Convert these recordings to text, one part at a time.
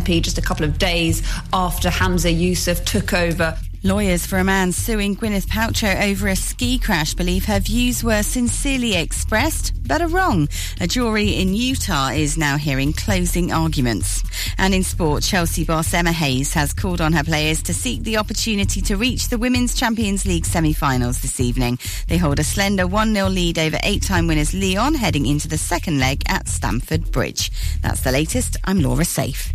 Just a couple of days after Humza Yousaf took over. Lawyers for a man suing Gwyneth Paltrow over a ski crash believe her views were sincerely expressed, but are wrong. A jury in Utah is now hearing closing arguments. And in sport, Chelsea boss Emma Hayes has called on her players to seek the opportunity to reach the Women's Champions League semi-finals this evening. They hold a slender 1-0 lead over eight-time winners Lyon heading into the second leg at Stamford Bridge. That's the latest. I'm Laura Safe.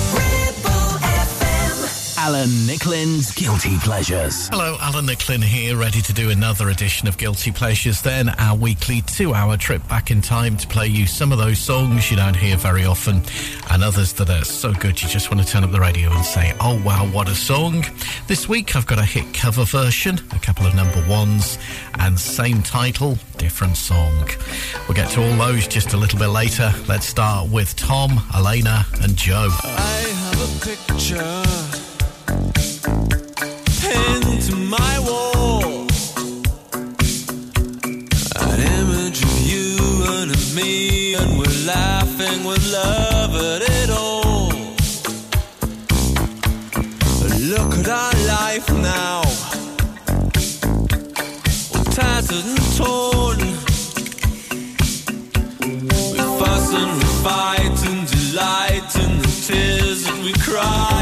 Alan Nicklin's Guilty Pleasures. Hello, Alan Nicklin here, ready to do another edition of Guilty Pleasures. Then our weekly two hour trip back in time to play you some of those songs you don't hear very often and others that are so good you just want to turn up the radio and say, oh wow, what a song. This week I've got a hit cover version, a couple of number ones, and same title, different song. We'll get to all those just a little bit later. Let's start with Tom, Elena, and Joe. I have a picture me, and we're laughing with love at it all. Look at our life now, all tattered and torn. We fuss and we fight and delight in the tears that we cry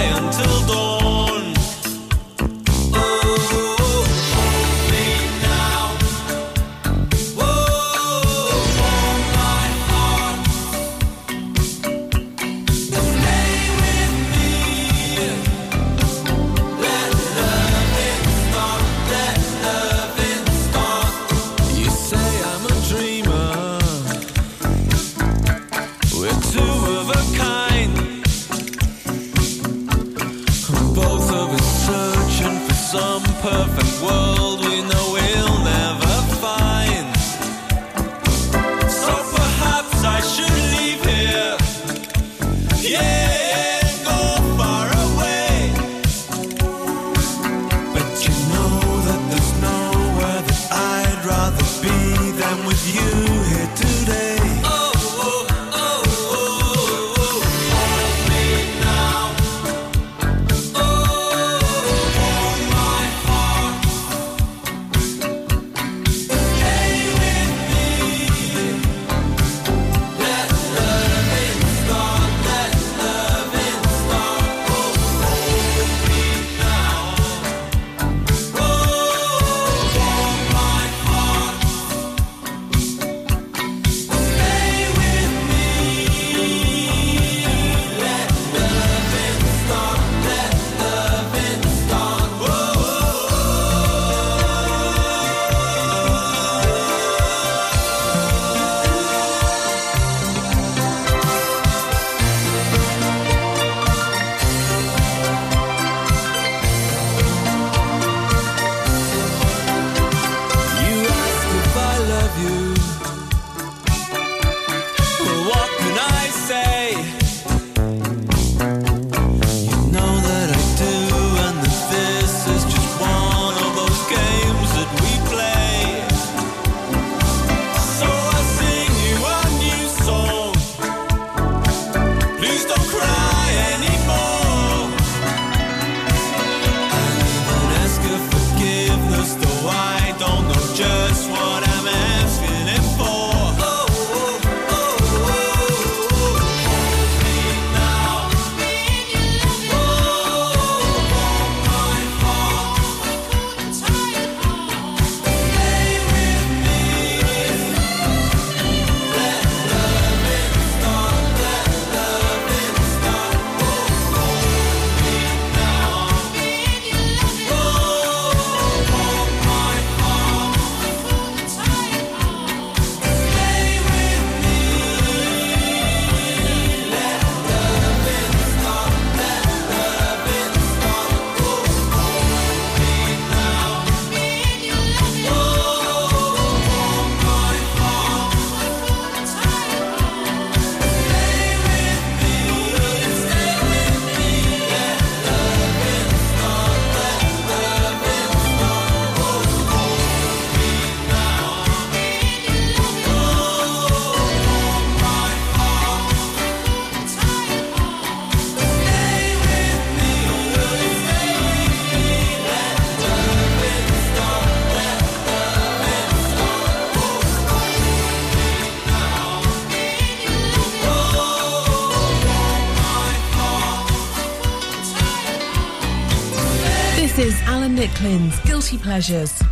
Guilty Pleasures.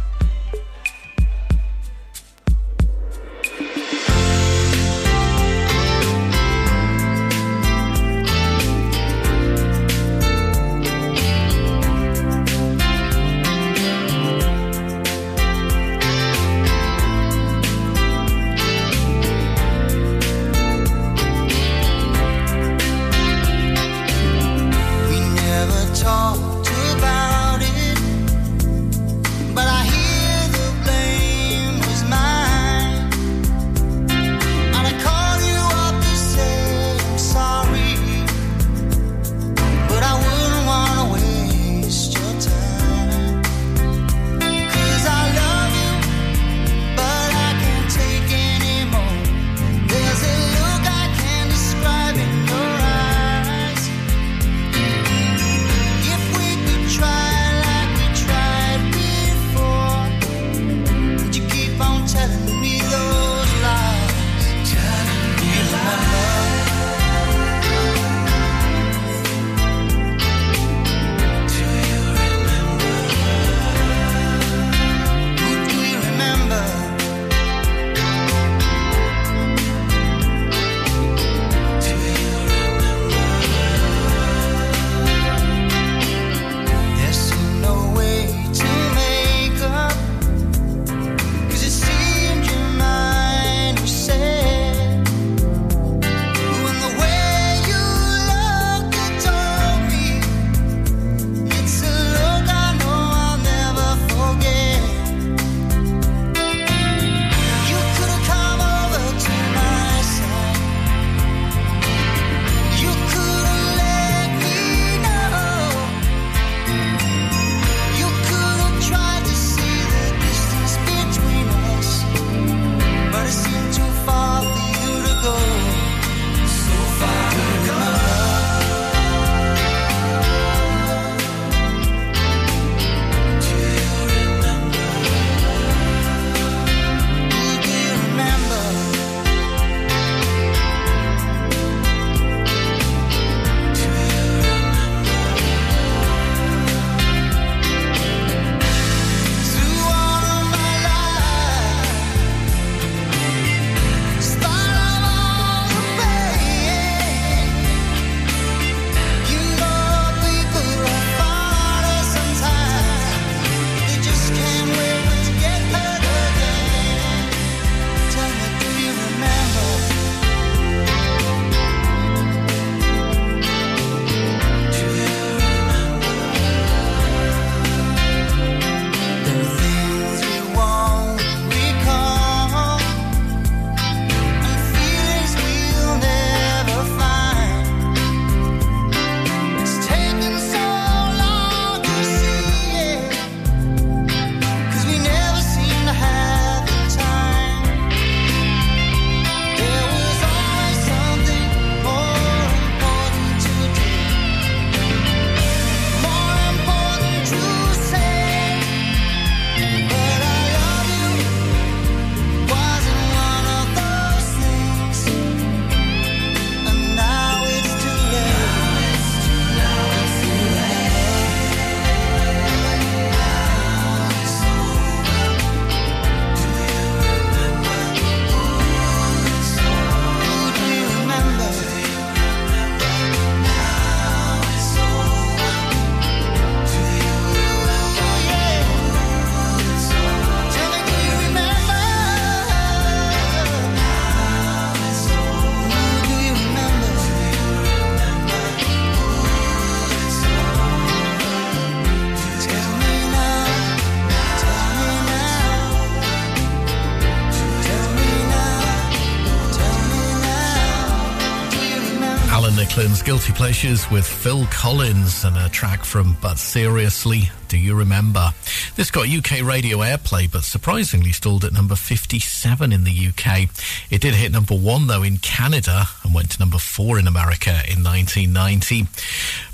Pleasures with Phil Collins and a track from But Seriously, Do You Remember? This got UK radio airplay, but surprisingly stalled at number 57 in the UK. It did hit number one, though, in Canada and went to number four in America in 1990.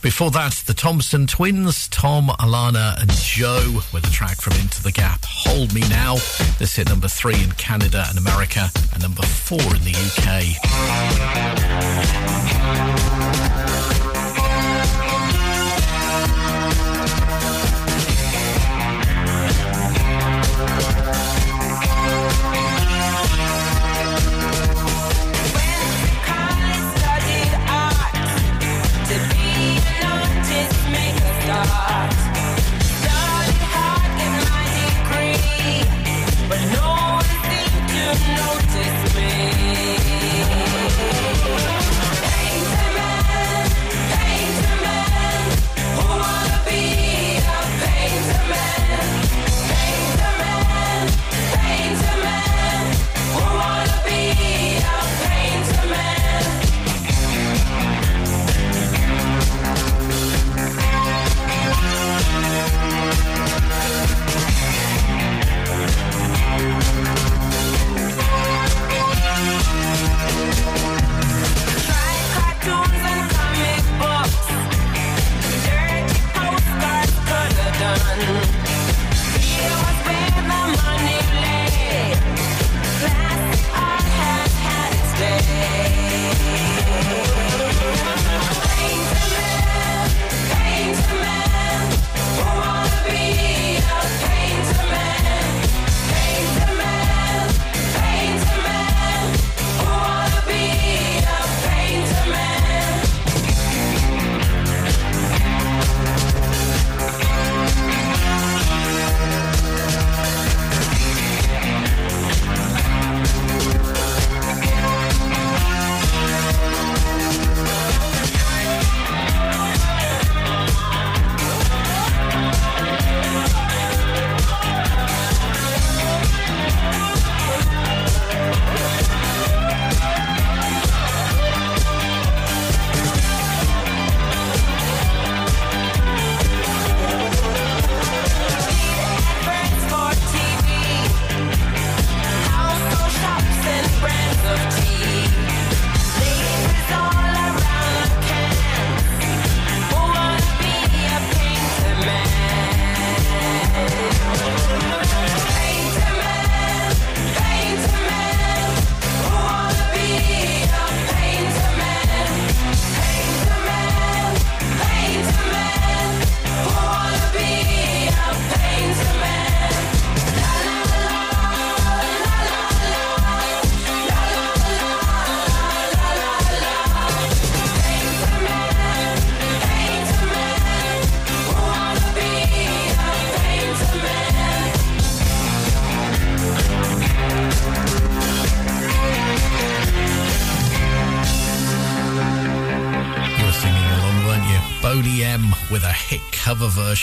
Before that, the Thompson twins, Tom, Alannah, and Joe, with a track from Into the Gap, Hold Me Now. This hit number three in Canada and America and number four in the UK. Thank you.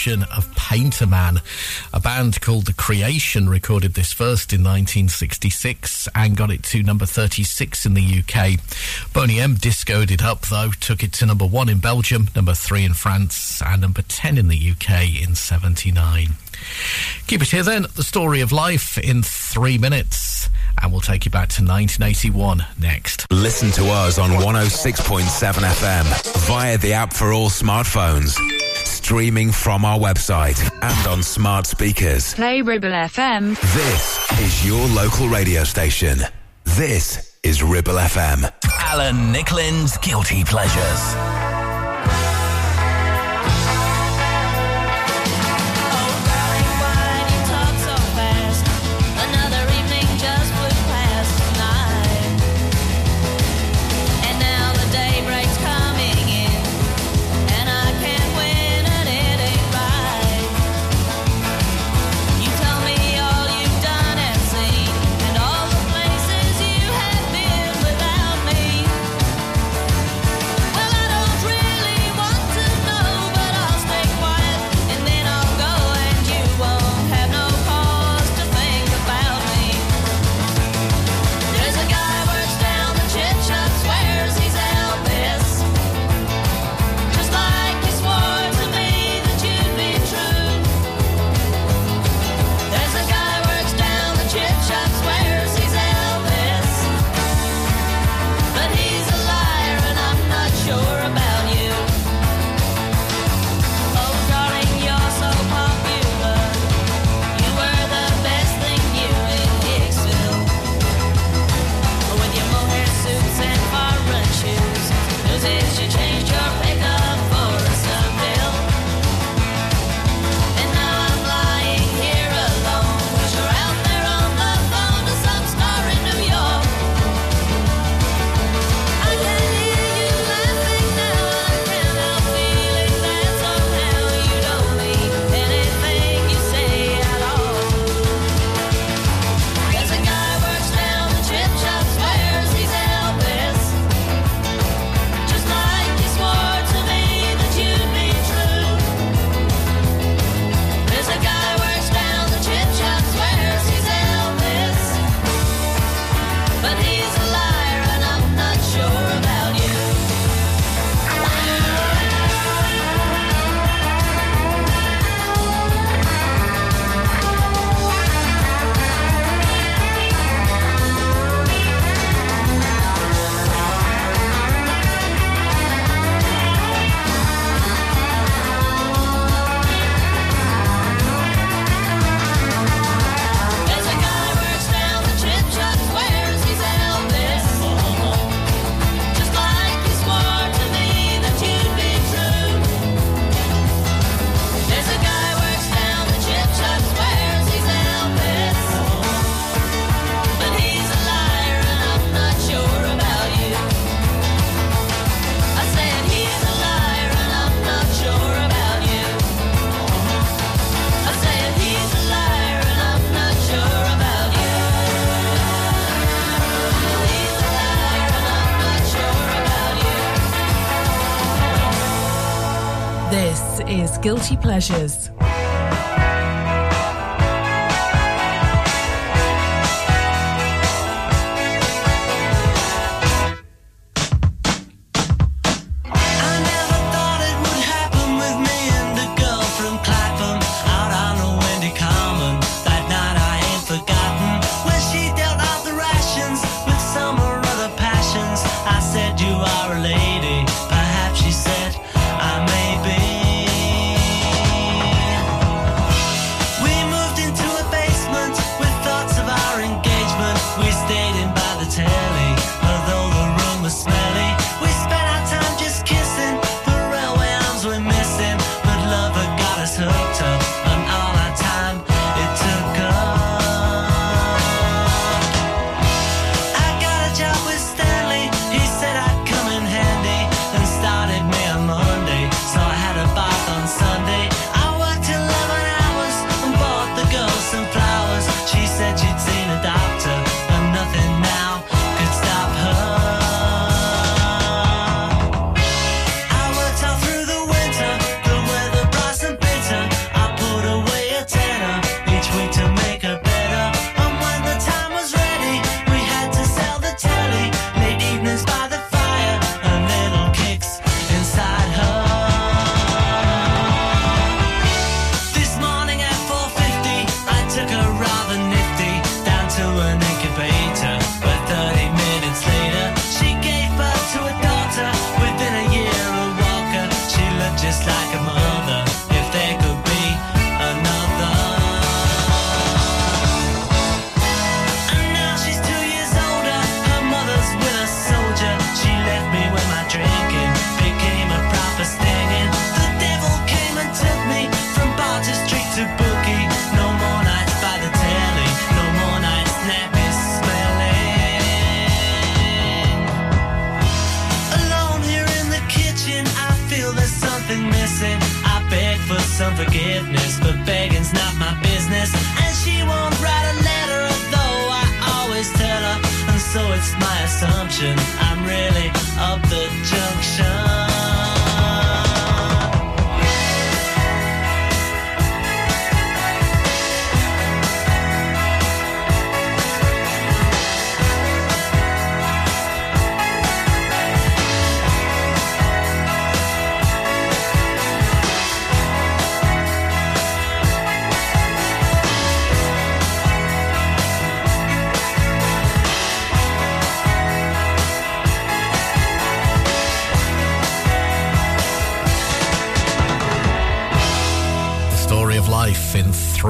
Version of Painter Man. A band called The Creation recorded this first in 1966 and got it to number 36 in the UK. Boney M discoed it up though, took it to number one in Belgium, number three in France, and number 10 in the UK in 79. Keep it here then, the story of life in three minutes, and we'll take you back to 1981 next. Listen to us on 106.7 FM via the app for all smartphones. Streaming from our website and on smart speakers. Play Ribble FM. This is your local radio station. This is Ribble FM. Alan Nicklin's Guilty Pleasures.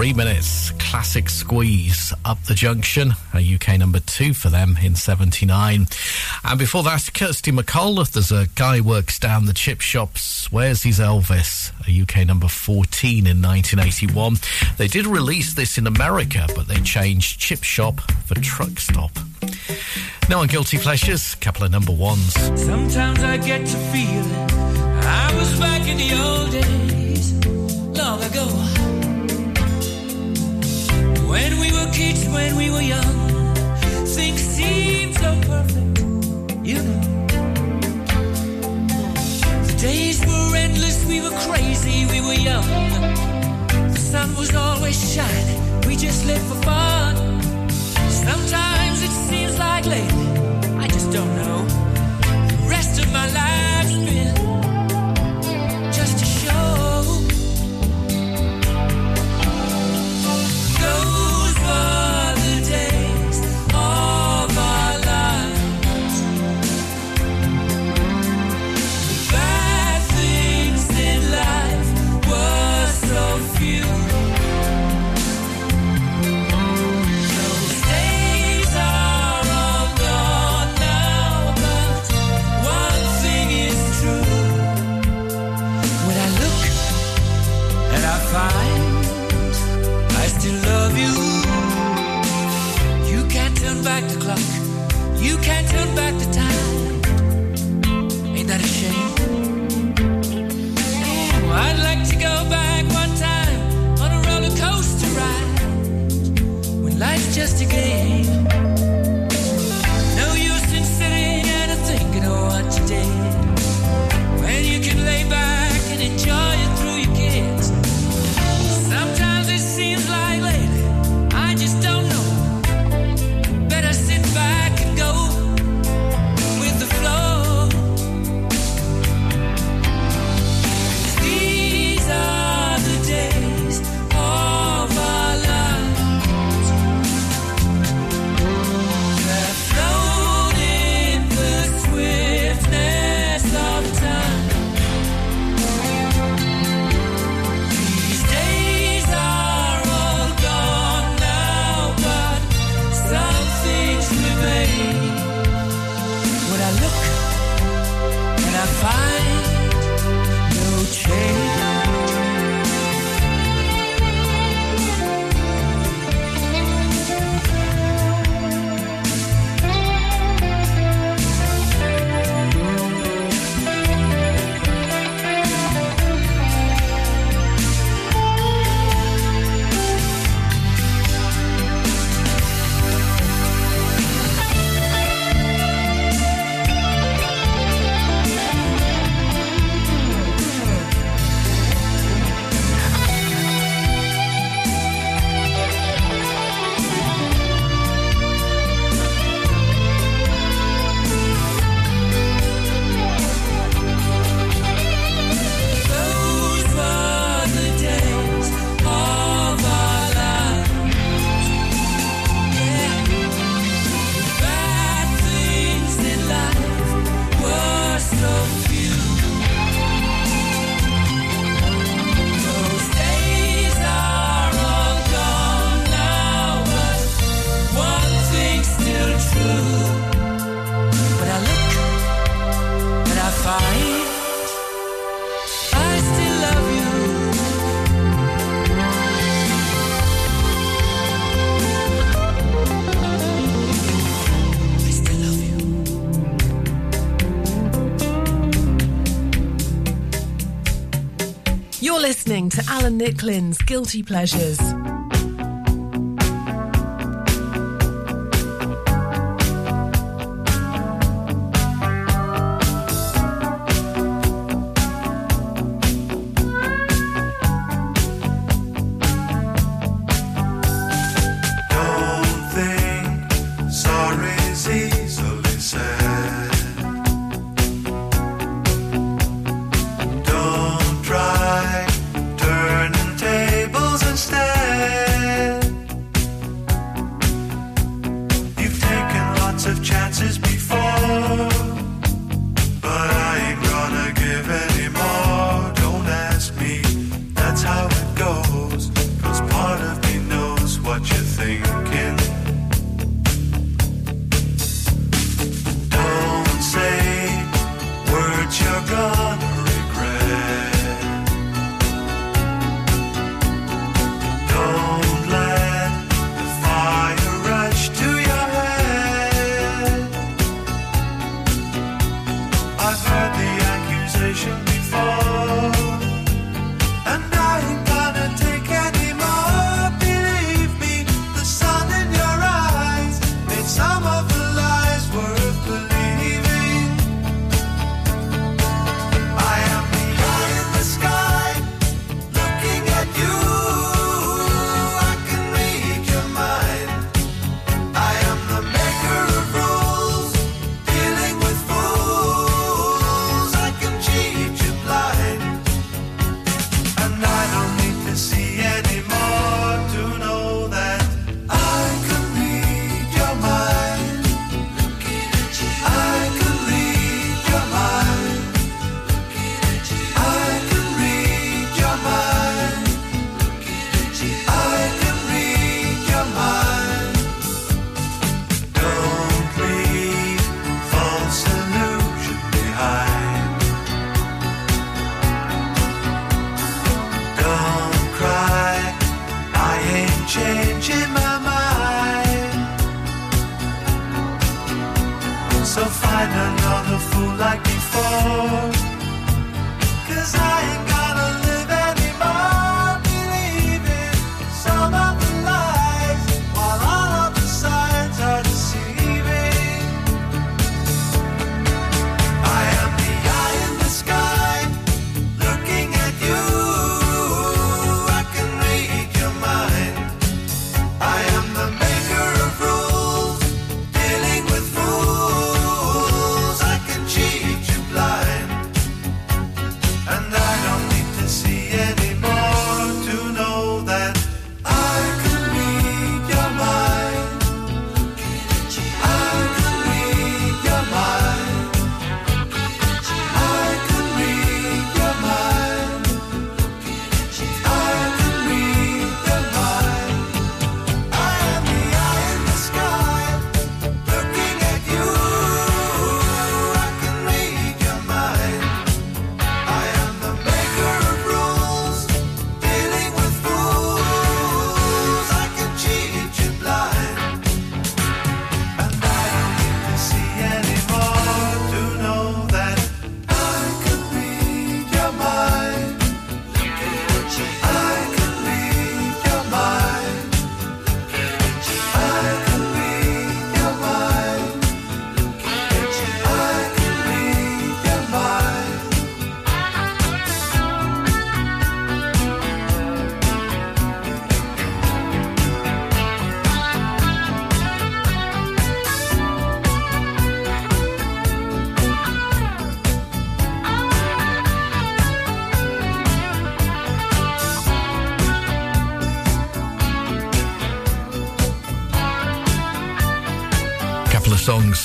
three minutes. Classic squeeze up the junction, a UK number two for them in 79. And before that, Kirsty MacColl. There's a guy works down the chip shops. Where's his Elvis? A UK number 14 in 1981. They did release this in America, but they changed chip shop for truck stop. Now on Guilty Pleasures, couple of number ones. Sometimes I get to feeling I was back in the old days, long ago. When we were kids, when we were young, things seemed so perfect, you know. The days were endless, we were crazy, we were young. The sun was always shining, we just lived for fun. Sometimes it seems like lately, I just don't know. The rest of my life's been. listening to Alan Nicklin's Guilty Pleasures.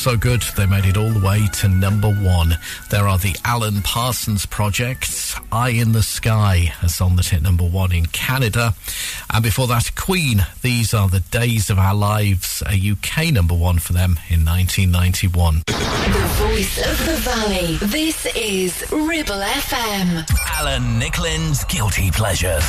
so good they made it all the way to number one. There are the Alan Parsons Projects. Eye in the Sky, as on the hit number one in Canada. And before that, Queen, These Are the Days of Our Lives, a UK number one for them in 1991. The voice of the valley. This is Ribble FM. Alan Nicklin's Guilty Pleasure.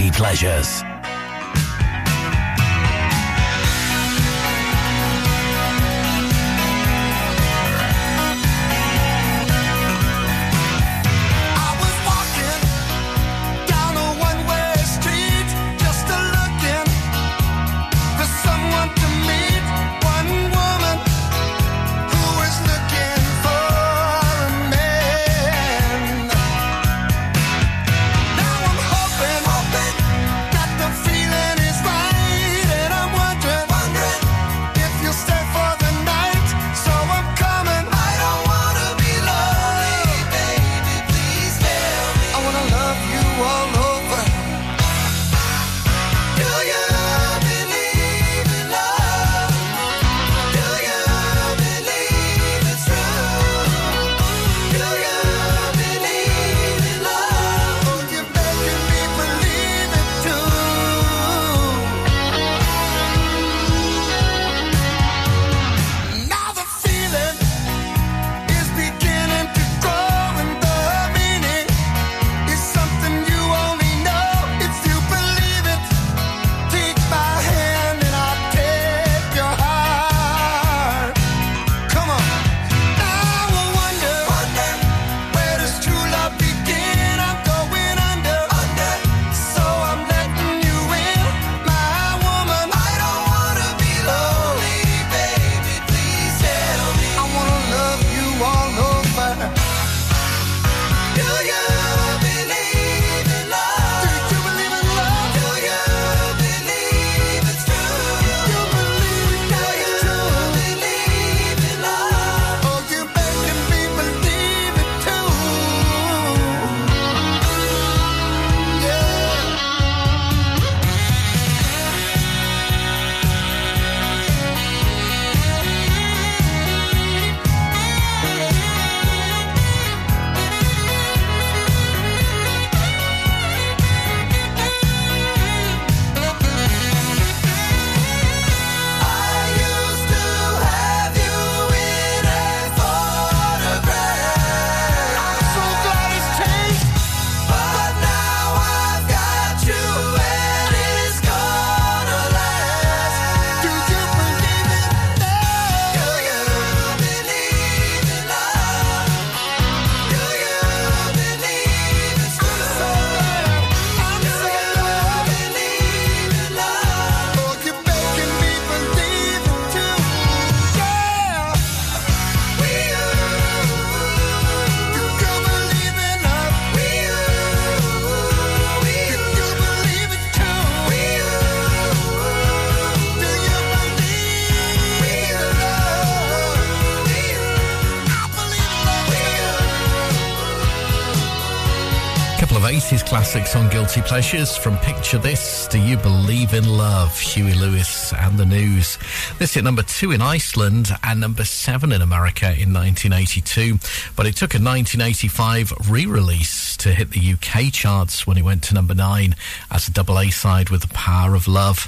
Guilty Pleasures. classics on Guilty Pleasures, from Picture This Do You Believe in Love, Huey Lewis and the News. This hit number two in Iceland and number seven in America in 1982, but it took a 1985 re release to hit the UK charts when it went to number nine as a double A side with The Power of Love.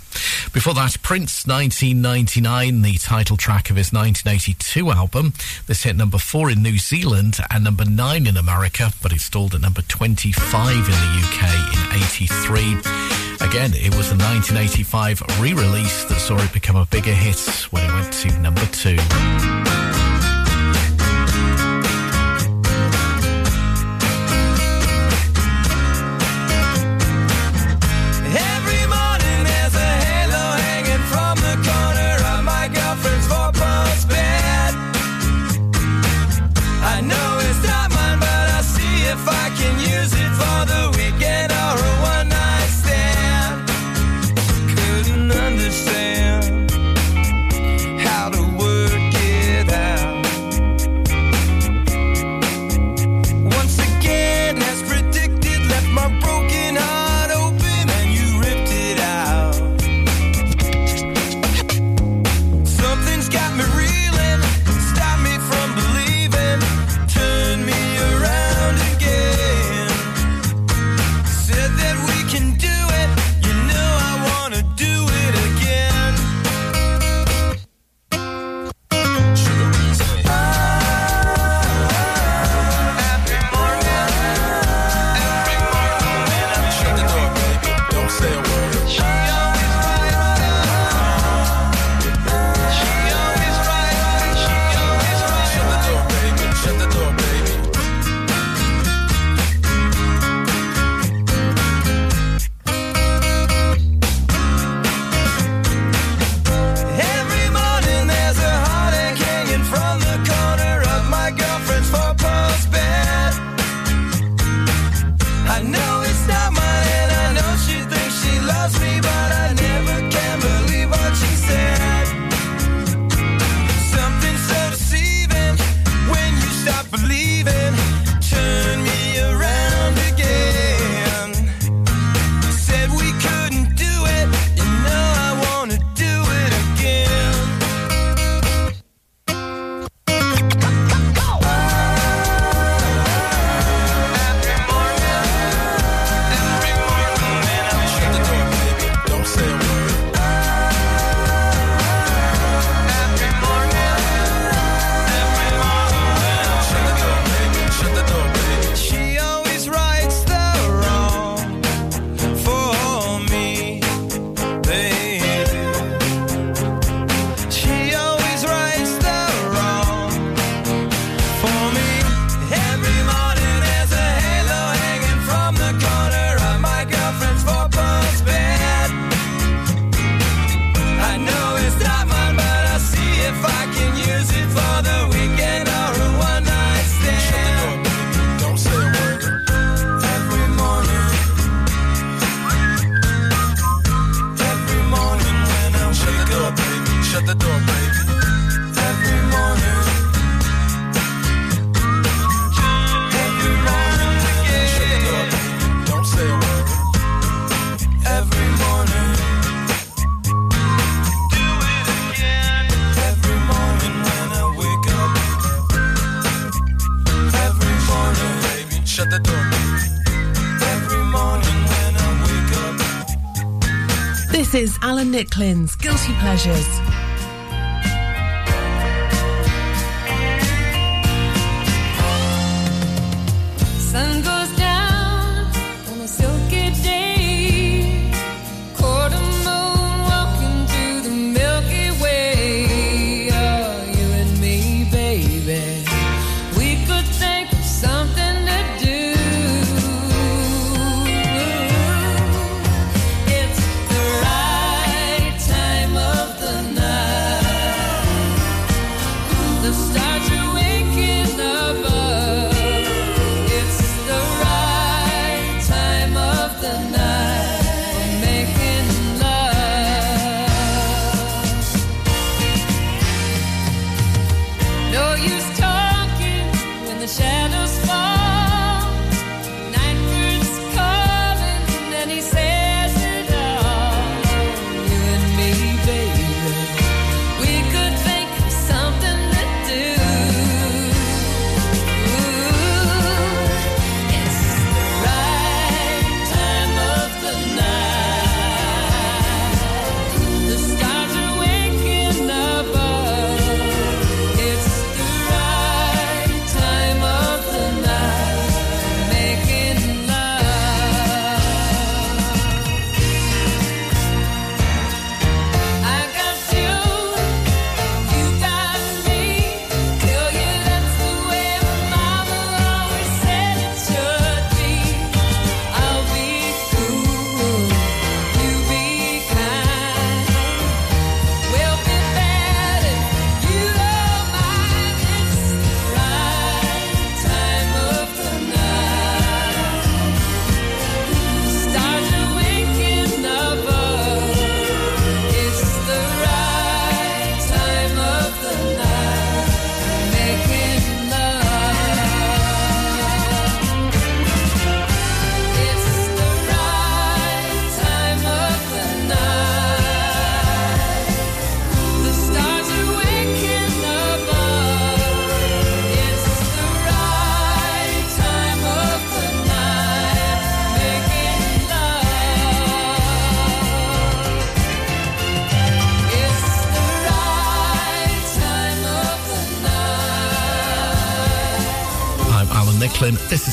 Before that, Prince 1999, the title track of his 1982 album. This hit number four in New Zealand and number nine in America, but it stalled at number 25 in the UK in 83. Again, it was the 1985 re release that saw it become a bigger hit when it went to number two. Nicklin's, Guilty Pleasures.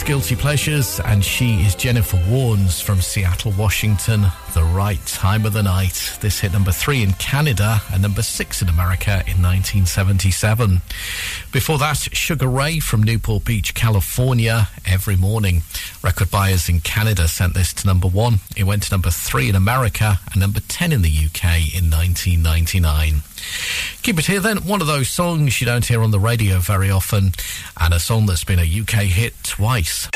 Guilty Pleasures, and she is Jennifer Warnes from Seattle, Washington. The right time of the night. This hit number three in Canada and number six in America in 1977. Before that, Sugar Ray from Newport Beach, California. Every morning, record buyers in Canada sent this to number one. It went to number three in America and number 10 in the UK in 1999. Keep it here then. One of those songs you don't hear on the radio very often, and a song that's been a UK hit twice.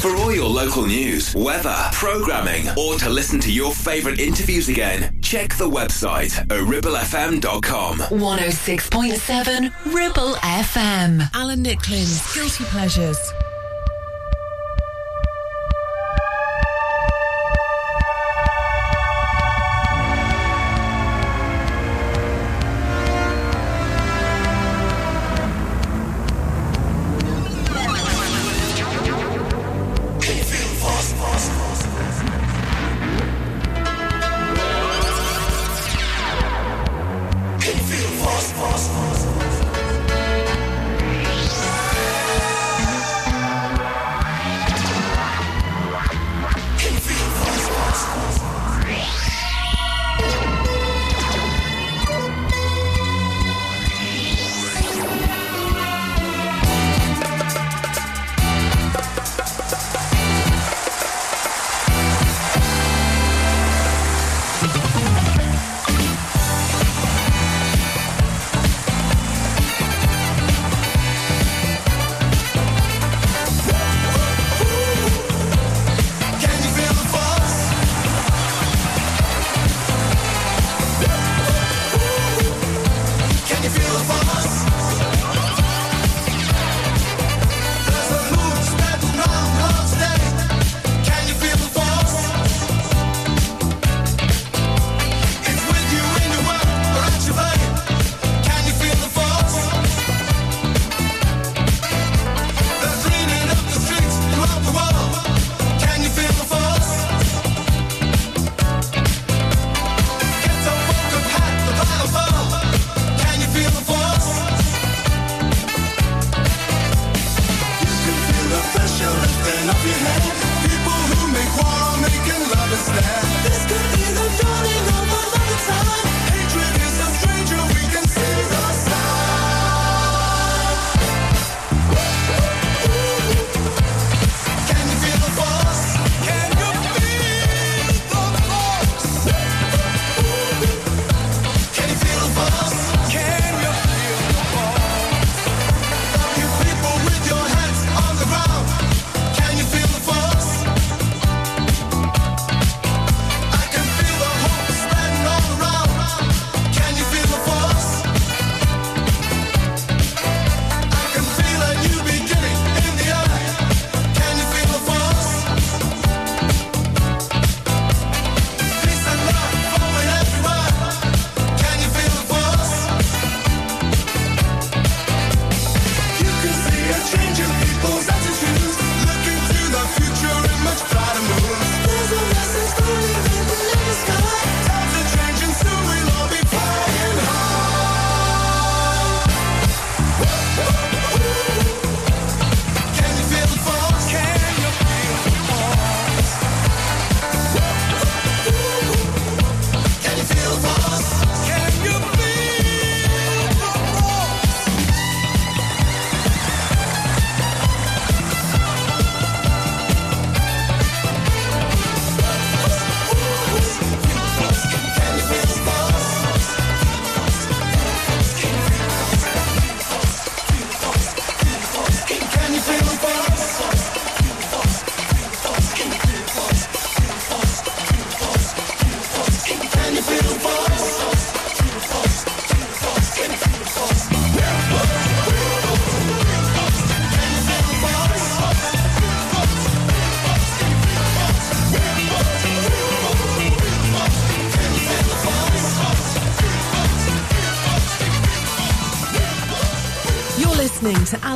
For all your local news, weather, programming, or to listen to your favourite interviews again, check the website at ribblefm.com. 106.7 Ribble FM. Alan Nicklin's Guilty Pleasures.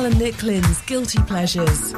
Alan Nicklin's Guilty Pleasures.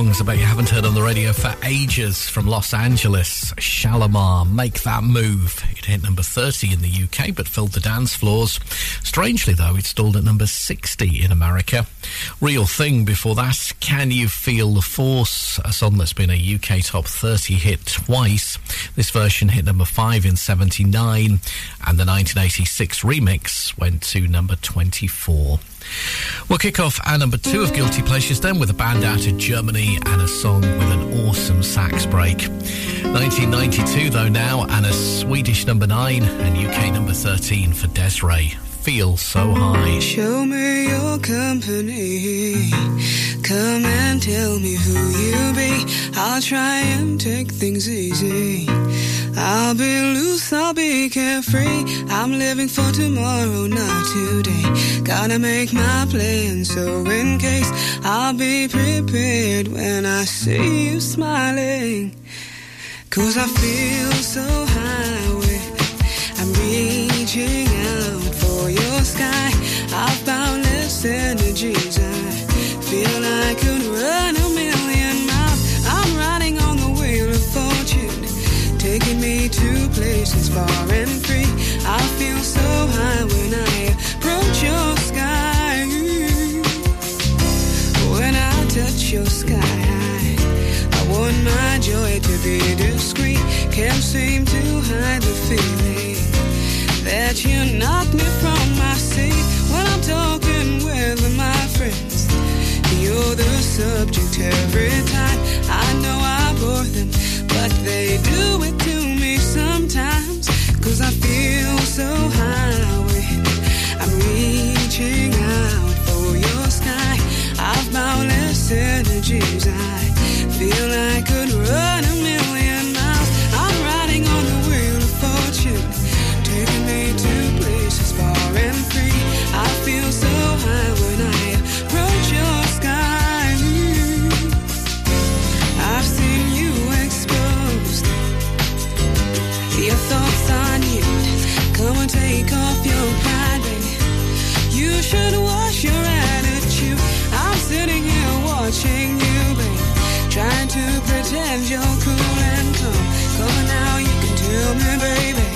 Songs I bet you haven't heard on the radio for ages from Los Angeles. Shalamar, Make That Move. It hit number 30 in the UK but filled the dance floors. Strangely, though, it stalled at number 60 in America. Real Thing before that, Can You Feel the Force? A song that's been a UK top 30 hit twice. This version hit number 5 in 79 and the 1986 remix went to number 24. We'll kick off our number two of Guilty Pleasures then with a band out of Germany and a song with an awesome sax break. 1992 though now and a Swedish number nine and UK number 13 for Des'ree. Feel so high. Show me your company. Come and tell me who you be. I'll try and take things easy. I'll be loose, I'll be carefree. I'm living for tomorrow, not today. Gotta make my plan so in case I'll be prepared when I see you smiling. Cause I feel so high I can't seem to hide the feeling that you knock me from my seat when I'm talking with my friends. You're the subject every time. I know I bore them, but they do it to me sometimes. Cause I feel so high. I'm reaching out for your sky. I've boundless energies. I feel I could run should wash your attitude. I'm sitting here watching you, baby. Trying to pretend you're cool and calm. Come on now, you can tell me, baby.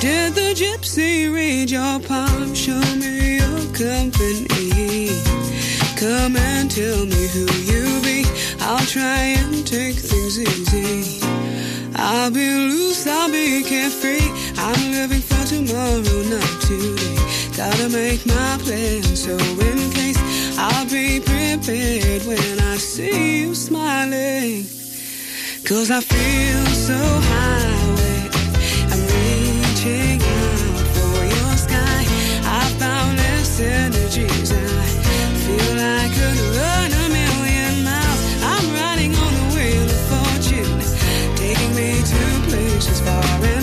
Did the gypsy read your palm? Show me your company. Come and tell me who you be. I'll try and take things easy. I'll be loose, I'll be carefree. I'm living for tomorrow, not today. Gotta make my plan so in case I'll be prepared when I see you smiling. Cause I feel so high I'm reaching out for your sky. I found this energies. I feel like I could run a million miles. I'm riding on the wheel of fortune, taking me to places far and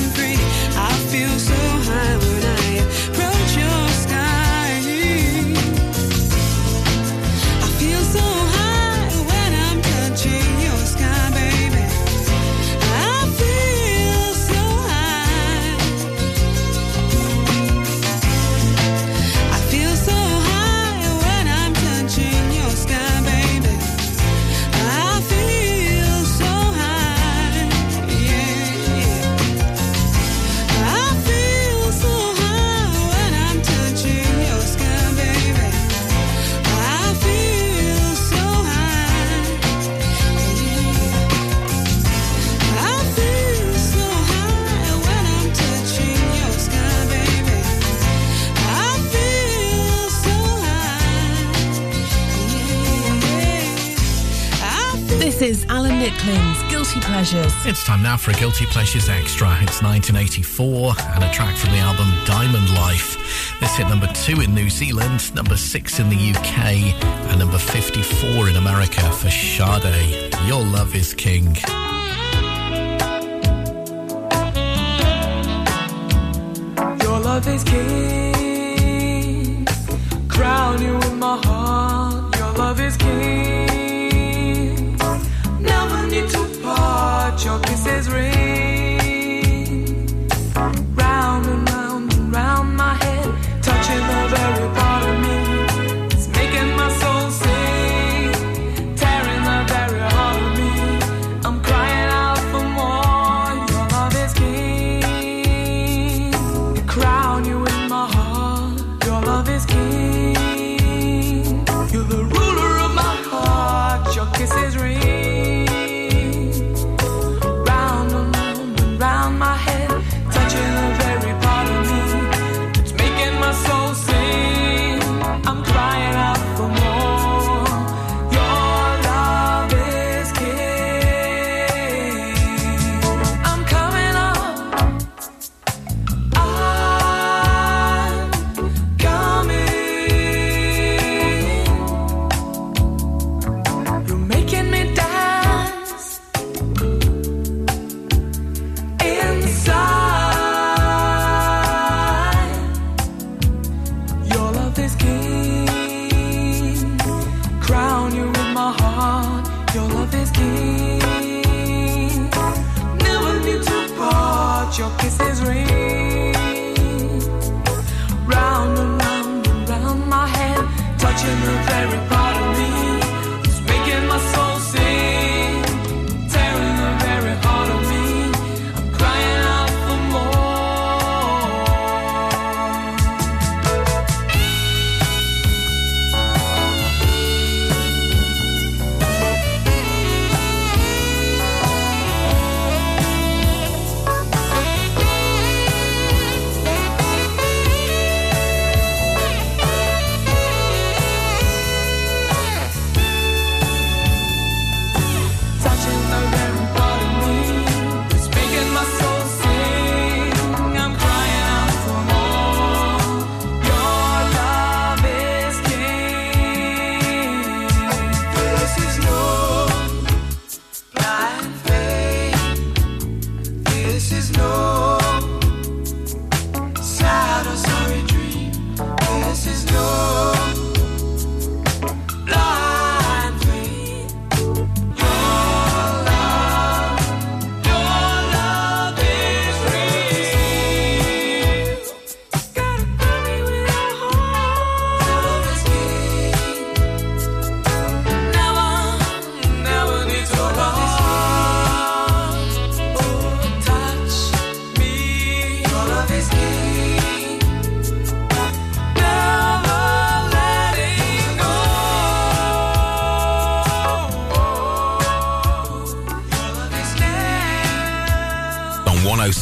is Guilty Pleasures. It's time now for a Guilty Pleasures Extra. It's 1984 and a track from the album Diamond Life. This hit number two in New Zealand, number six in the UK, and number 54 in America for Sade. Your Love is King. Your love is king. Crown you in my heart. Your love is king. Need to part. Your kisses ring.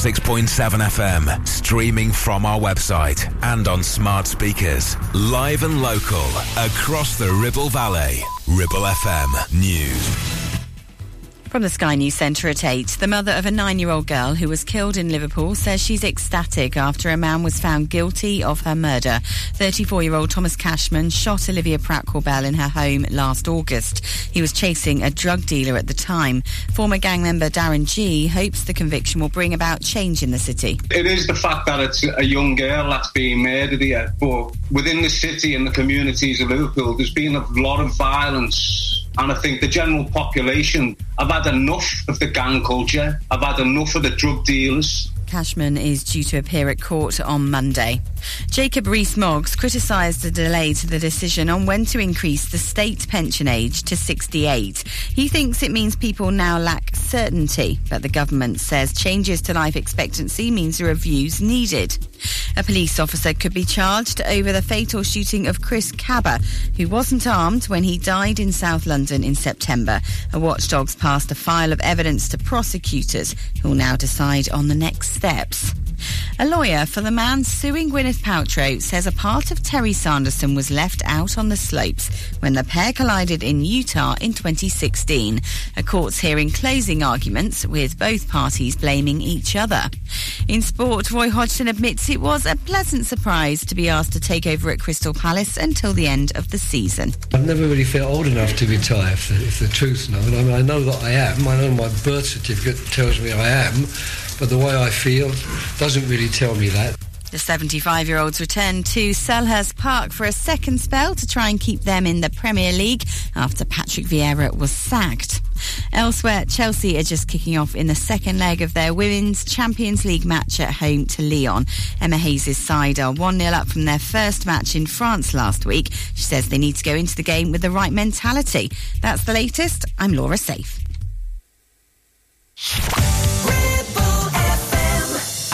106.7 FM, streaming from our website and on smart speakers. Live and local across the Ribble Valley. Ribble FM News. From the Sky News Centre at 8, the mother of a nine year old girl who was killed in Liverpool says she's ecstatic after a man was found guilty of her murder. 34 year old Thomas Cashman shot Olivia Pratt Korbel in her home last August. He was chasing a drug dealer at the time. Former gang member Darren G hopes the conviction will bring about change in the city. It is the fact that it's a young girl that's being murdered here, but within the city and the communities of Liverpool, there's been a lot of violence. And I think the general population have had enough of the gang culture. I've had enough of the drug dealers. Cashman is due to appear at court on Monday. Jacob Rees-Mogg's criticised the delay to the decision on when to increase the state pension age to 68. He thinks it means people now lack certainty, but the government says changes to life expectancy means a review's needed. A police officer could be charged over the fatal shooting of Chris Kaba, who wasn't armed when he died in South London in September. A watchdogs passed a file of evidence to prosecutors, who will now decide on the next steps. A lawyer for the man suing Gwyneth Paltrow says a part of Terry Sanderson was left out on the slopes when the pair collided in Utah in 2016. A court's hearing closing arguments with both parties blaming each other. In sport, Roy Hodgson admits it was a pleasant surprise to be asked to take over at Crystal Palace until the end of the season. I've never really felt old enough to retire, if the, if the truth's known. I mean, I know that I am. I know my birth certificate tells me I am, but the way I feel doesn't really tell me that. The 75 year olds return to Selhurst Park for a second spell to try and keep them in the Premier League after Patrick Vieira was sacked. Elsewhere, Chelsea are just kicking off in the second leg of their Women's Champions League match at home to Lyon. Emma Hayes' side are 1 0 up from their first match in France last week. She says they need to go into the game with the right mentality. That's the latest. I'm Laura Safe.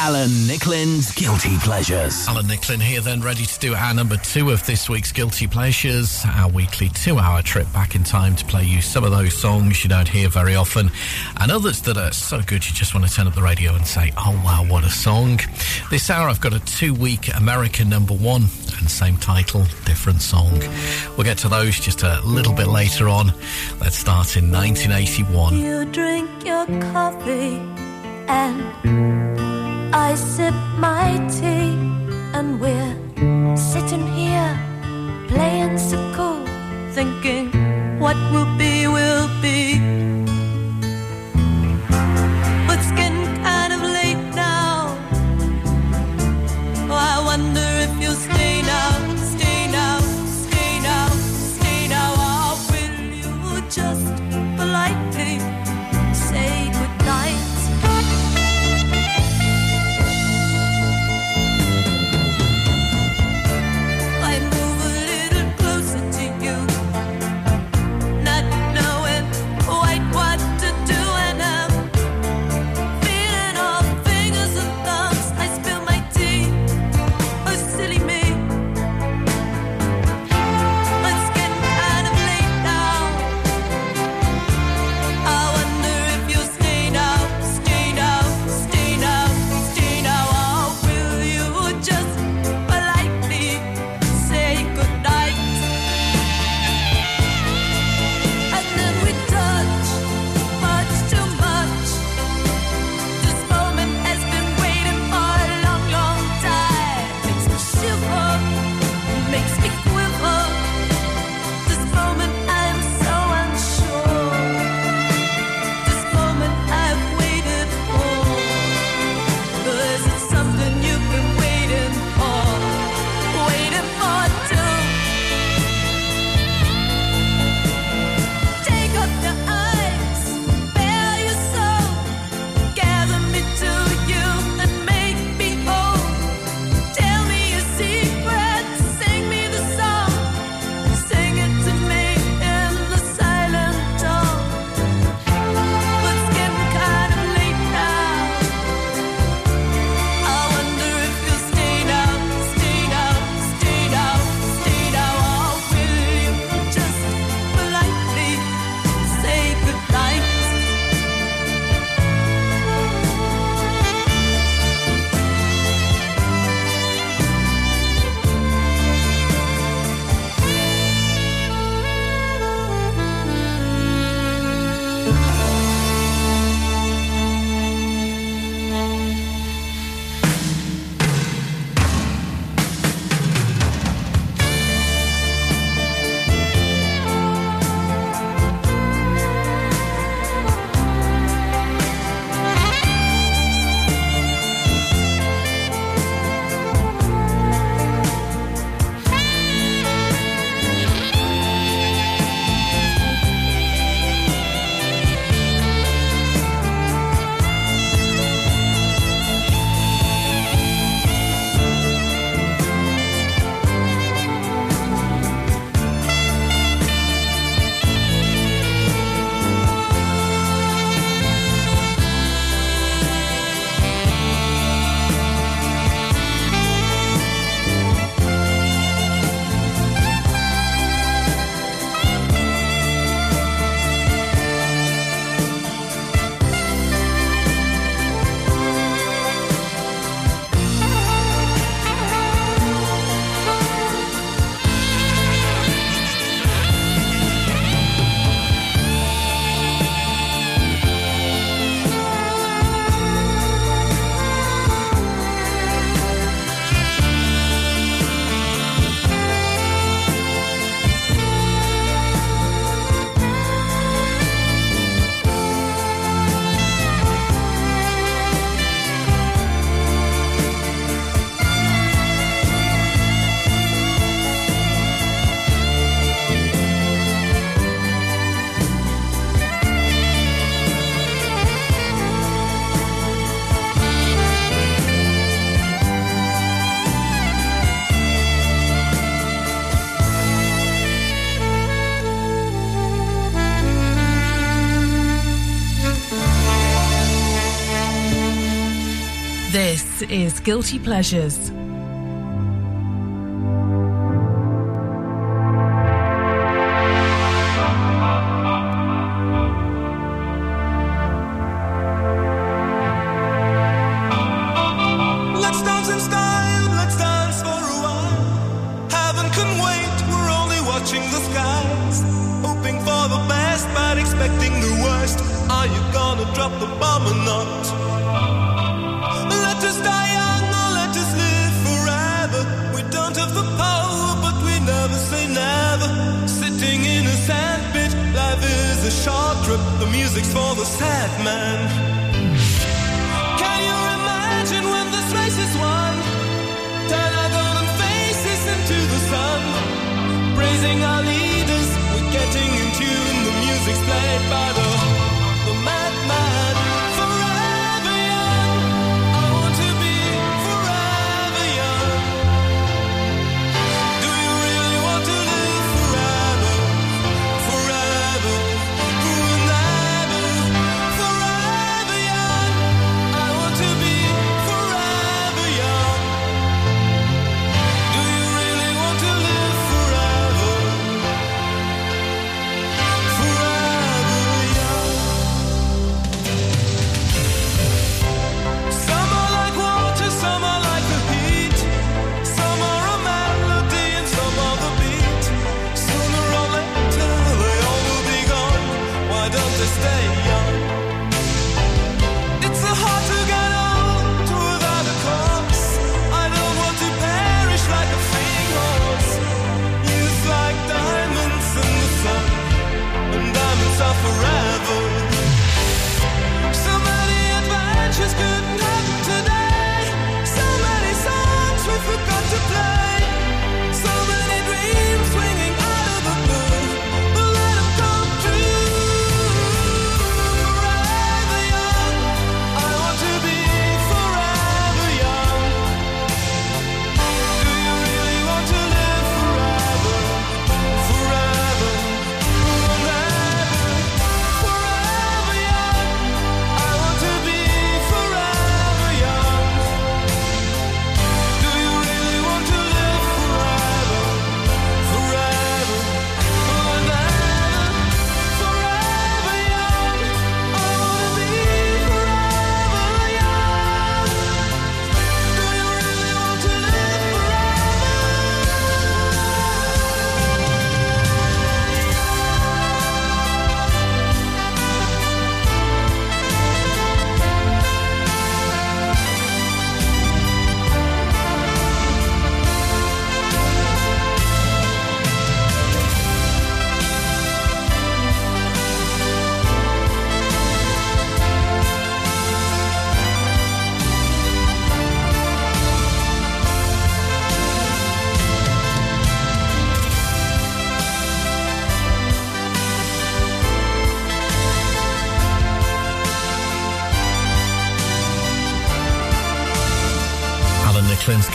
Alan Nicklin's Guilty Pleasures. Alan Nicklin here, then ready to do our number two of this week's Guilty Pleasures, our weekly two hour trip back in time to play you some of those songs you don't hear very often, and others that are so good you just want to turn up the radio and say, oh wow, what a song. This hour I've got a two week American number one, and same title, different song. We'll get to those just a little bit later on. Let's start in 1981. You drink your coffee and I sip my tea, and we're sitting here playing so cool, thinking what will be will be. is Guilty Pleasures. none. Praising our leaders, we're getting in tune. The music's played by the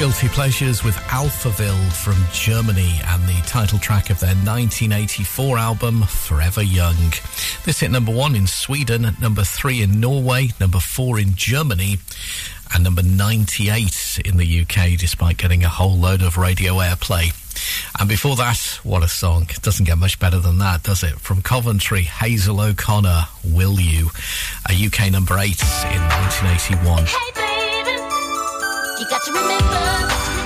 Guilty Pleasures with Alphaville from Germany and the title track of their 1984 album Forever Young. This hit number one in Sweden, number three in Norway, number four in Germany, and number 98 in the UK, despite getting a whole load of radio airplay. And before that, what a song. Doesn't get much better than that, does it? From Coventry, Hazel O'Connor, Will You? A UK number eight in 1981. Hey. You got to remember.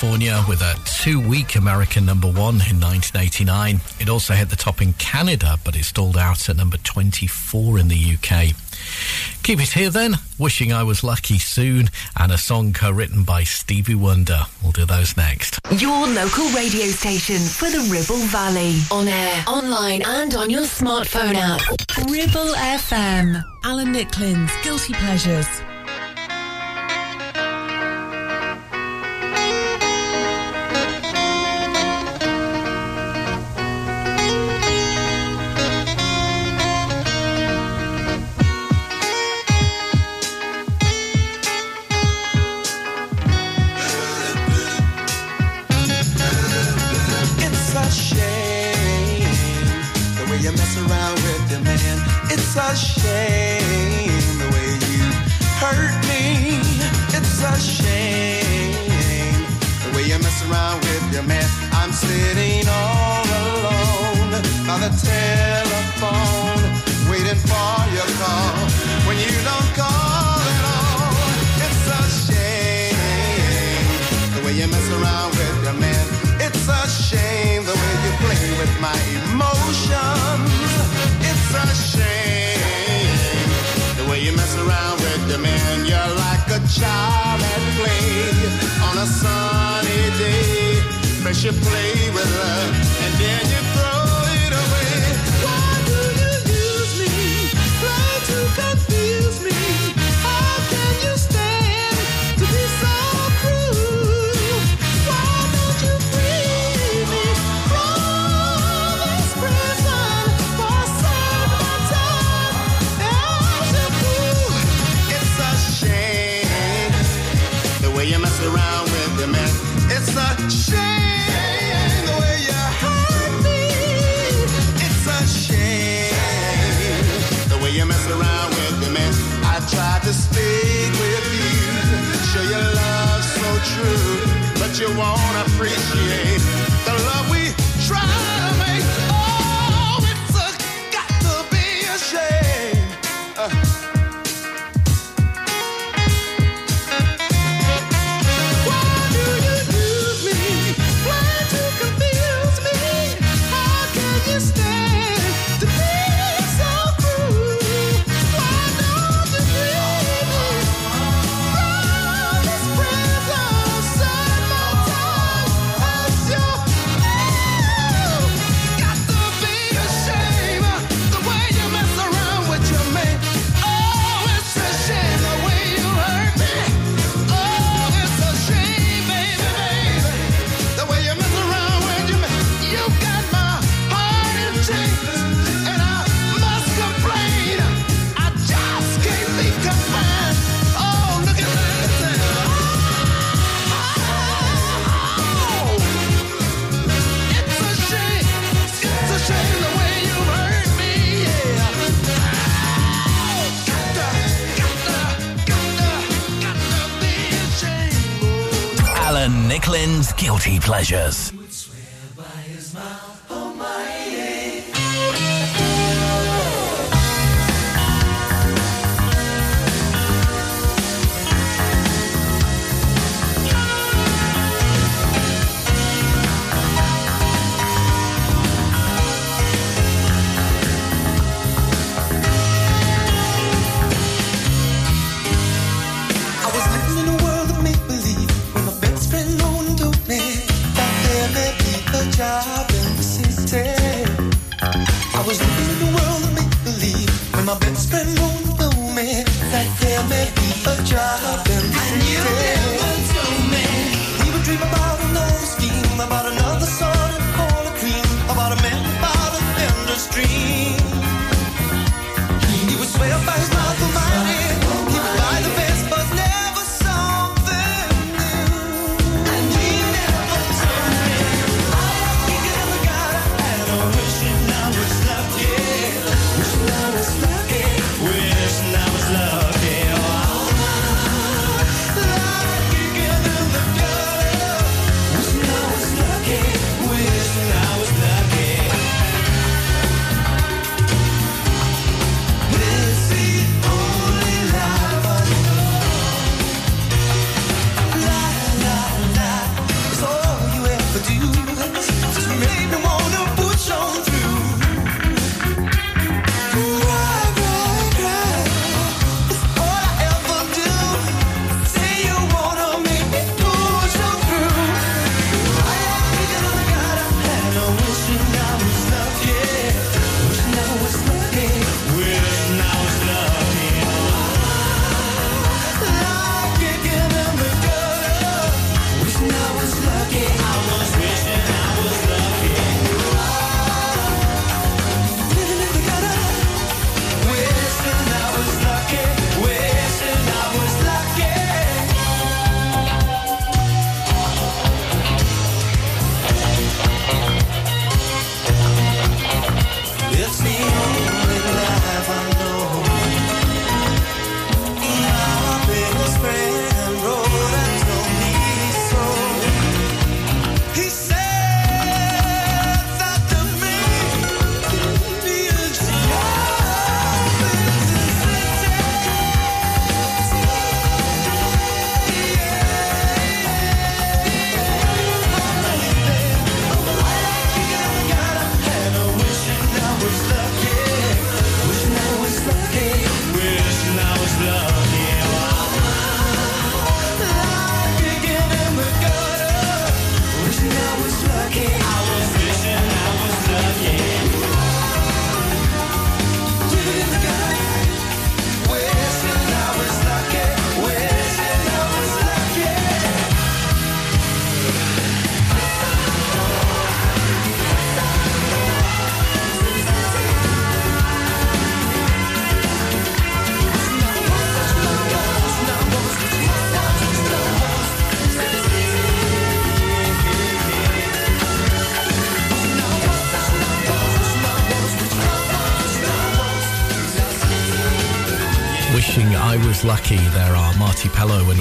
California with a two week American number one in 1989. It also hit the top in Canada, but it stalled out at number 24 in the UK. Keep it here then, wishing I was lucky soon, and a song co written by Stevie Wonder. We'll do those next. Your local radio station for the Ribble Valley. On air, online, and on your smartphone app. Ribble FM. Alan Nicklin's Guilty Pleasures.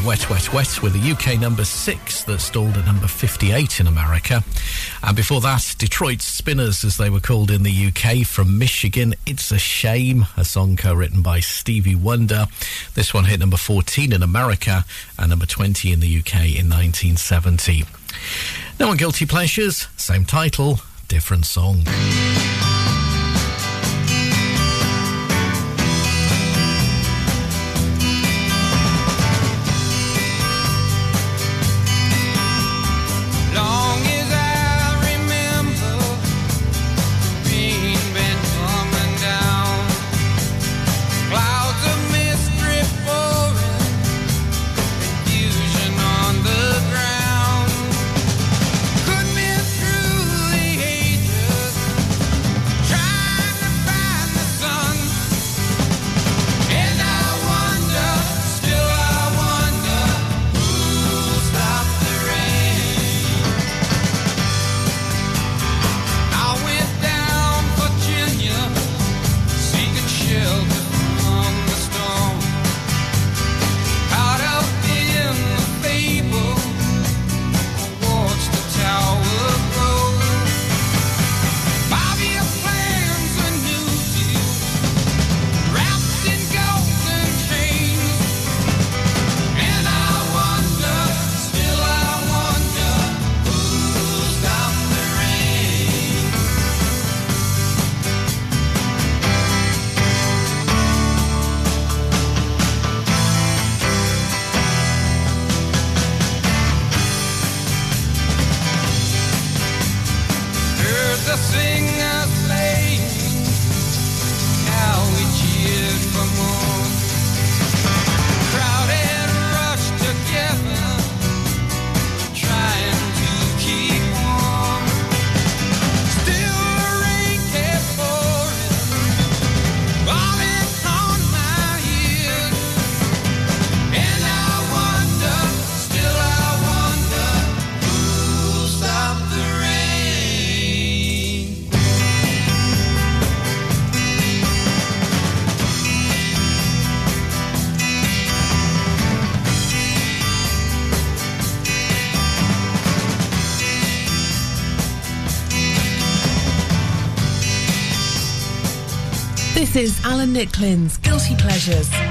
Wet Wet Wet with the UK number six that stalled at number 58 in America. And before that, Detroit Spinners, as they were called in the UK, from Michigan. It's a Shame, a song co written by Stevie Wonder. This one hit number 14 in America and number 20 in the UK in 1970. Now on Guilty Pleasures, same title, different song. is Alan Nicklin's Guilty Pleasures.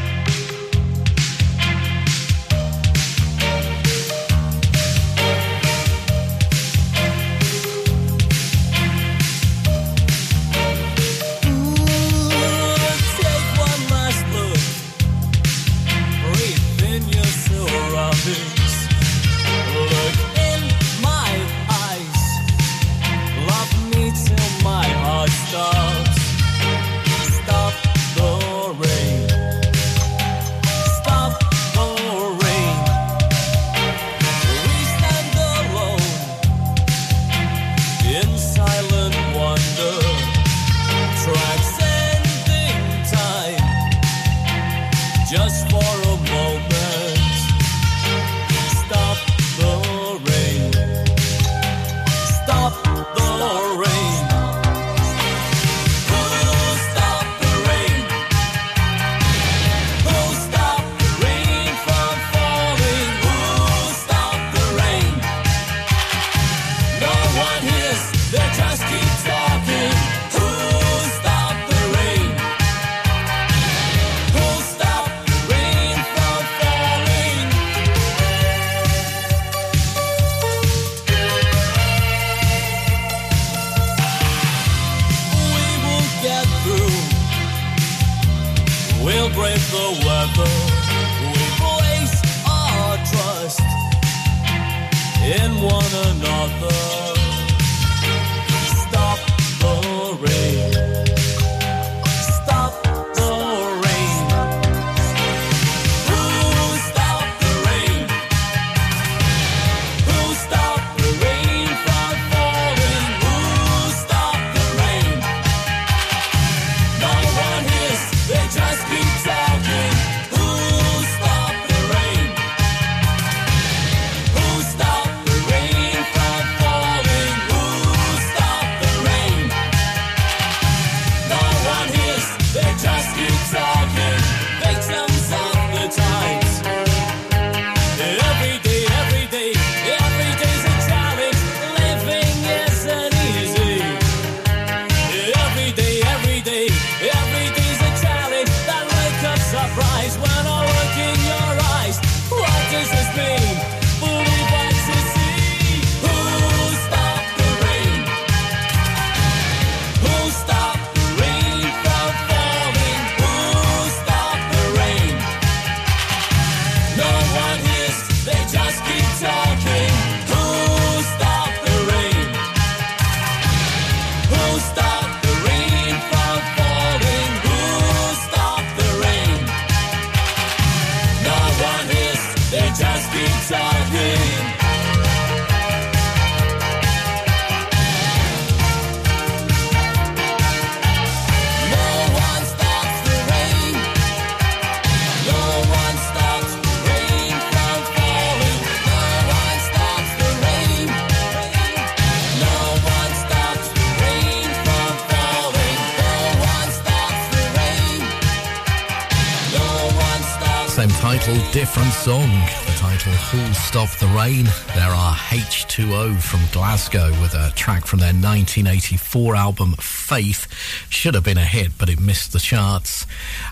Different song. The title Who'll Stop the Rain. There are H2O from Glasgow with a track from their 1984 album Faith. Should have been a hit, but it missed the charts.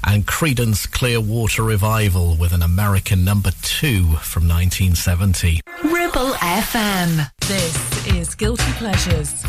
And Creedence Clearwater Revival with an American number two from 1970. Ribble FM. This is Guilty Pleasures.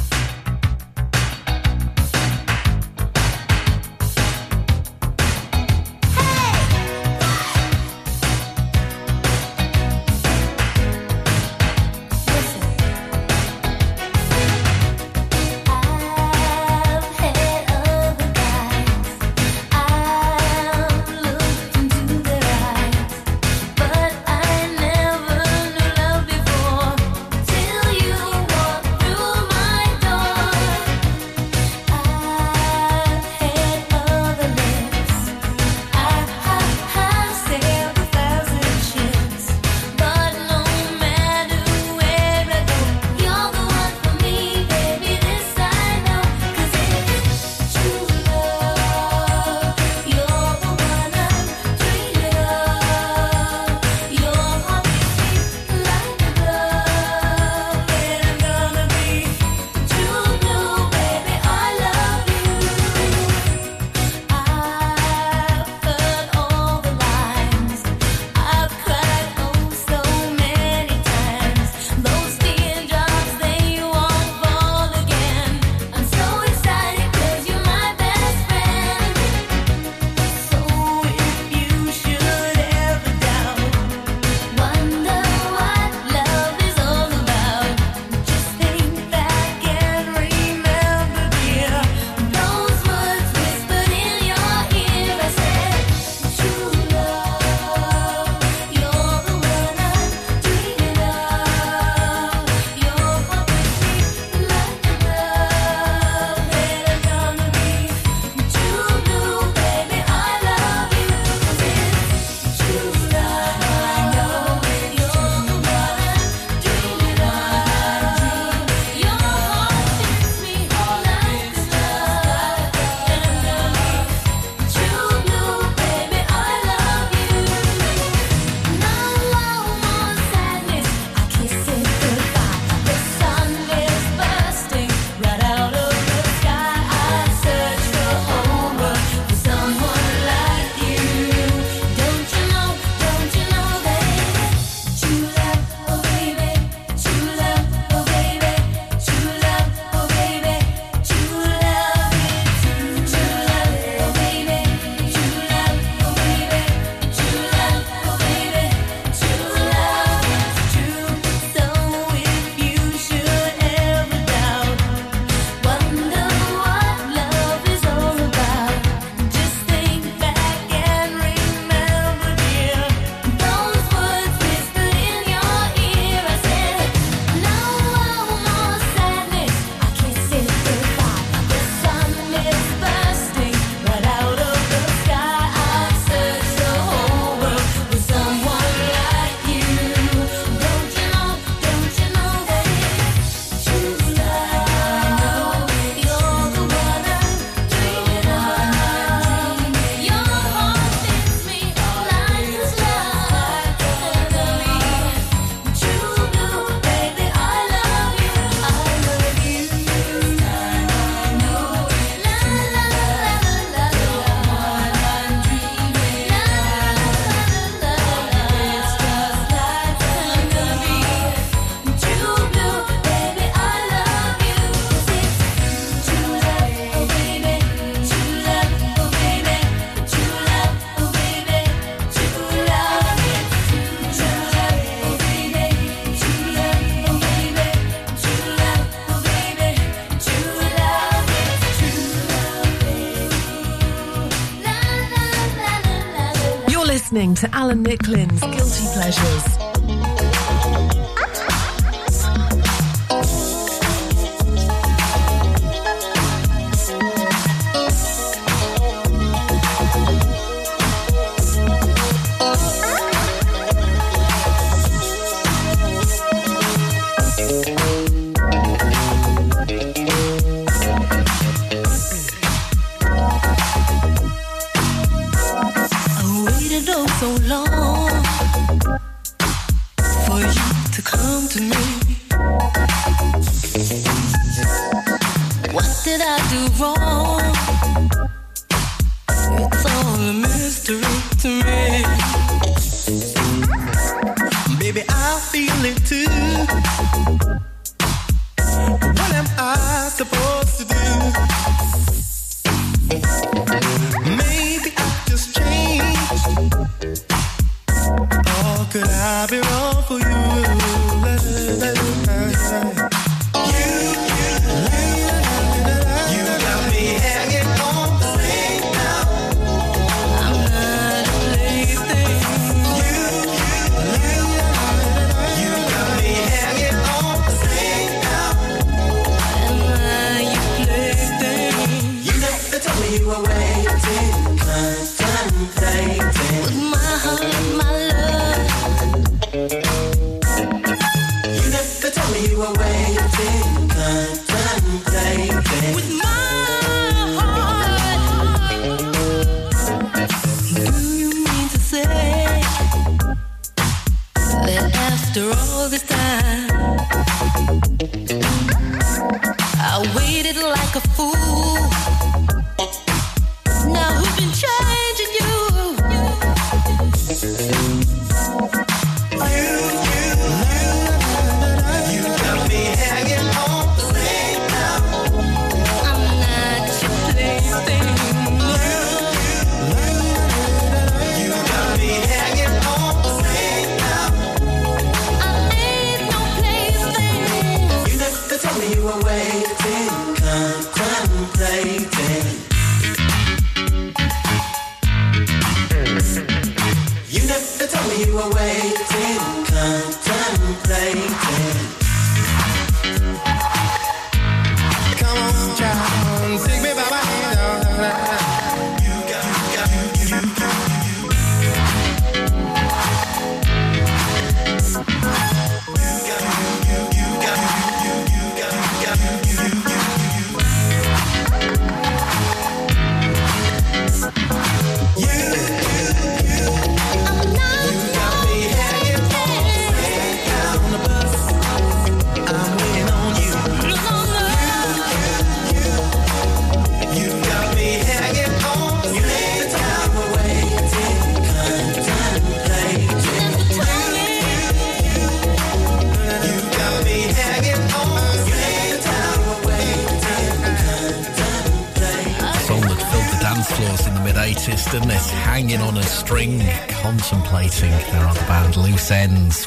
To Alan Nicklin's Guilty Pleasures.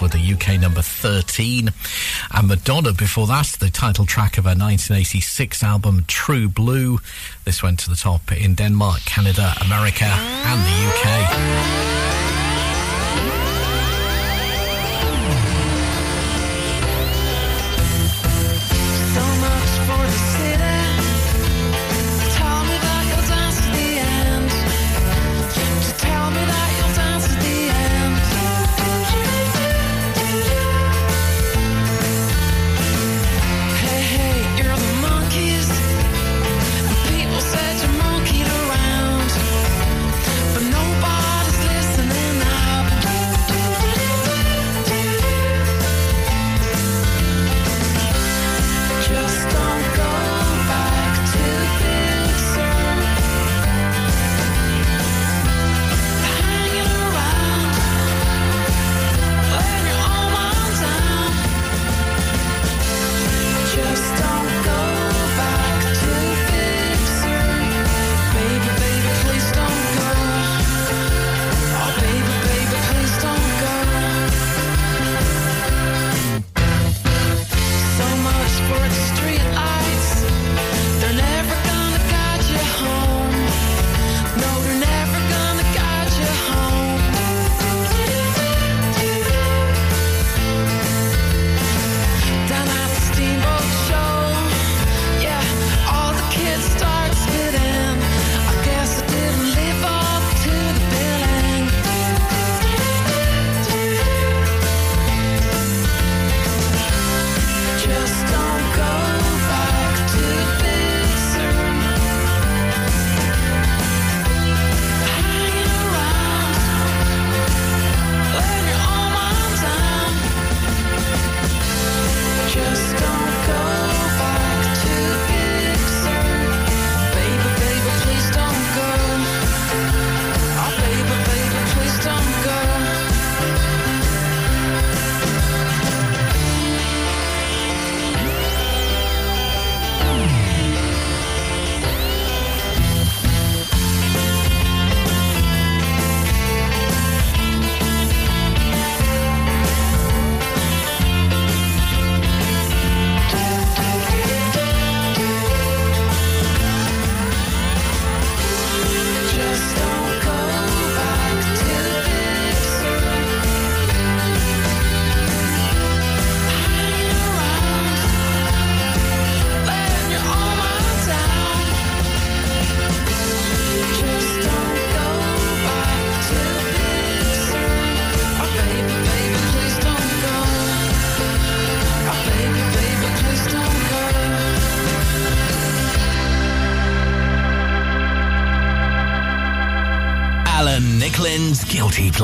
With the UK number 13. And Madonna, before that, the title track of her 1986 album True Blue. This went to the top in Denmark, Canada, America, and the UK.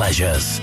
Pleasures.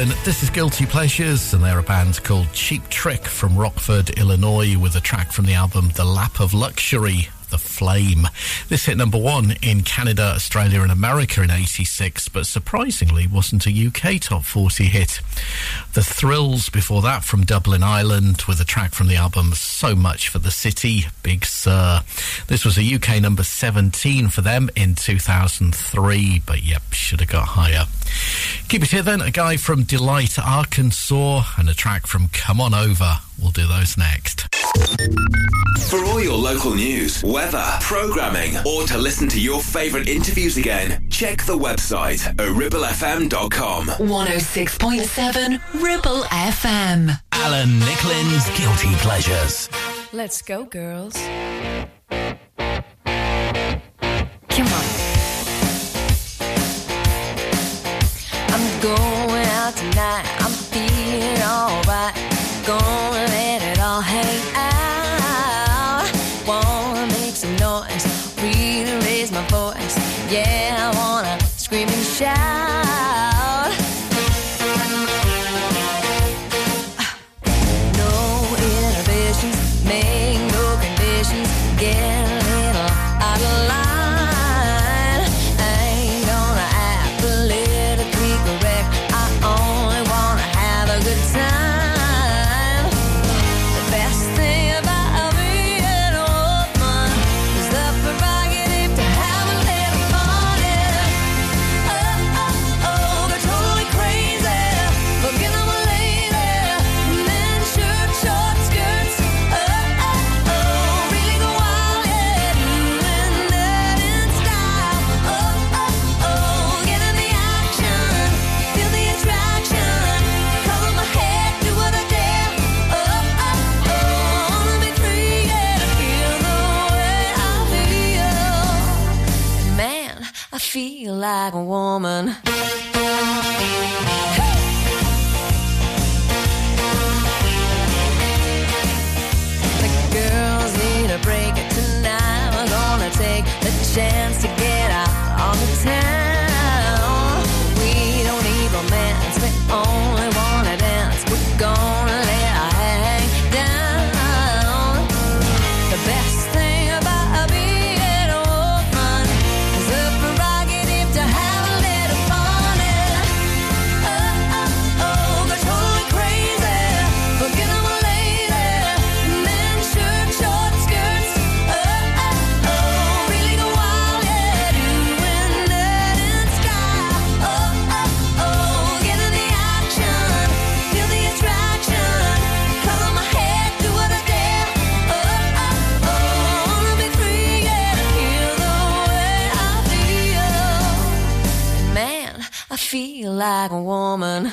This is Guilty Pleasures, and they're a band called Cheap Trick from Rockford, Illinois, with a track from the album The Lap of Luxury, The Flame. This hit number one in Canada, Australia, and America in 86, but surprisingly wasn't a UK top 40 hit. The Thrills before that from Dublin, Ireland, with a track from the album So Much for the City, Big Sur. This was a UK number 17 for them in 2003, but yep, should have got higher. Keep it here then, a guy from Delight, Arkansas, and a track from Come On Over. We'll do those next. For all your local news, weather, programming, or to listen to your favourite interviews again, check the website ribblefm.com. 106.7 Ribble FM. Alan Nicklin's Guilty Pleasures. Let's go, girls. like a woman. like a woman.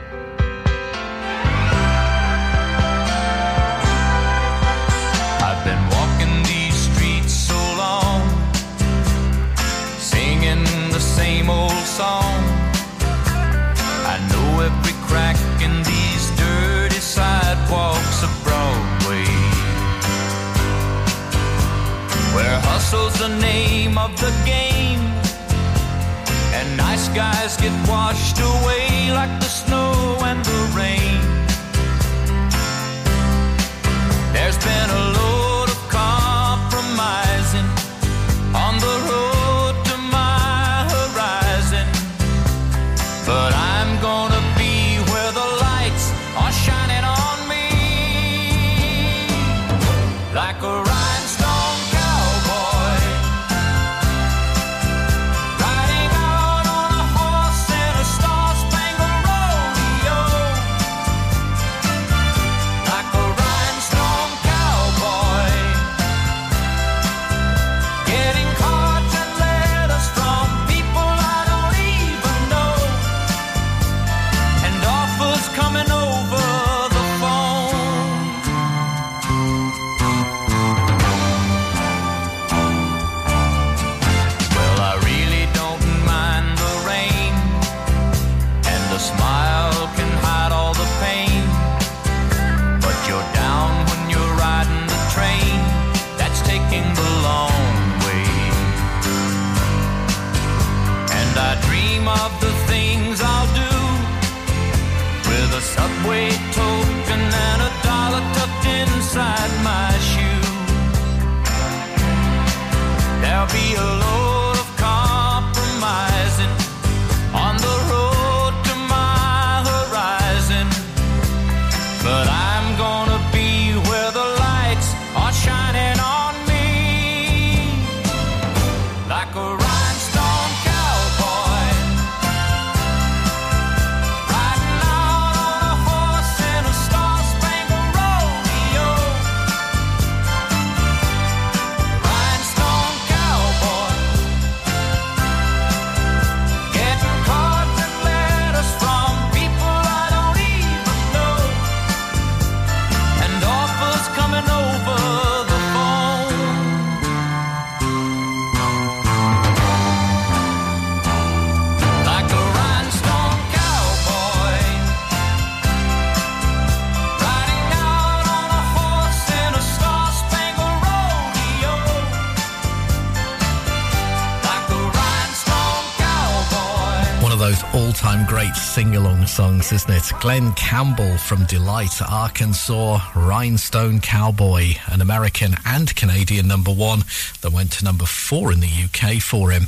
skies get washed away like the snow and the rain. There's been a low thanks, isn't it? Glen Campbell from Delight, Arkansas, Rhinestone Cowboy, an American and Canadian number one that went to number four in the UK for him.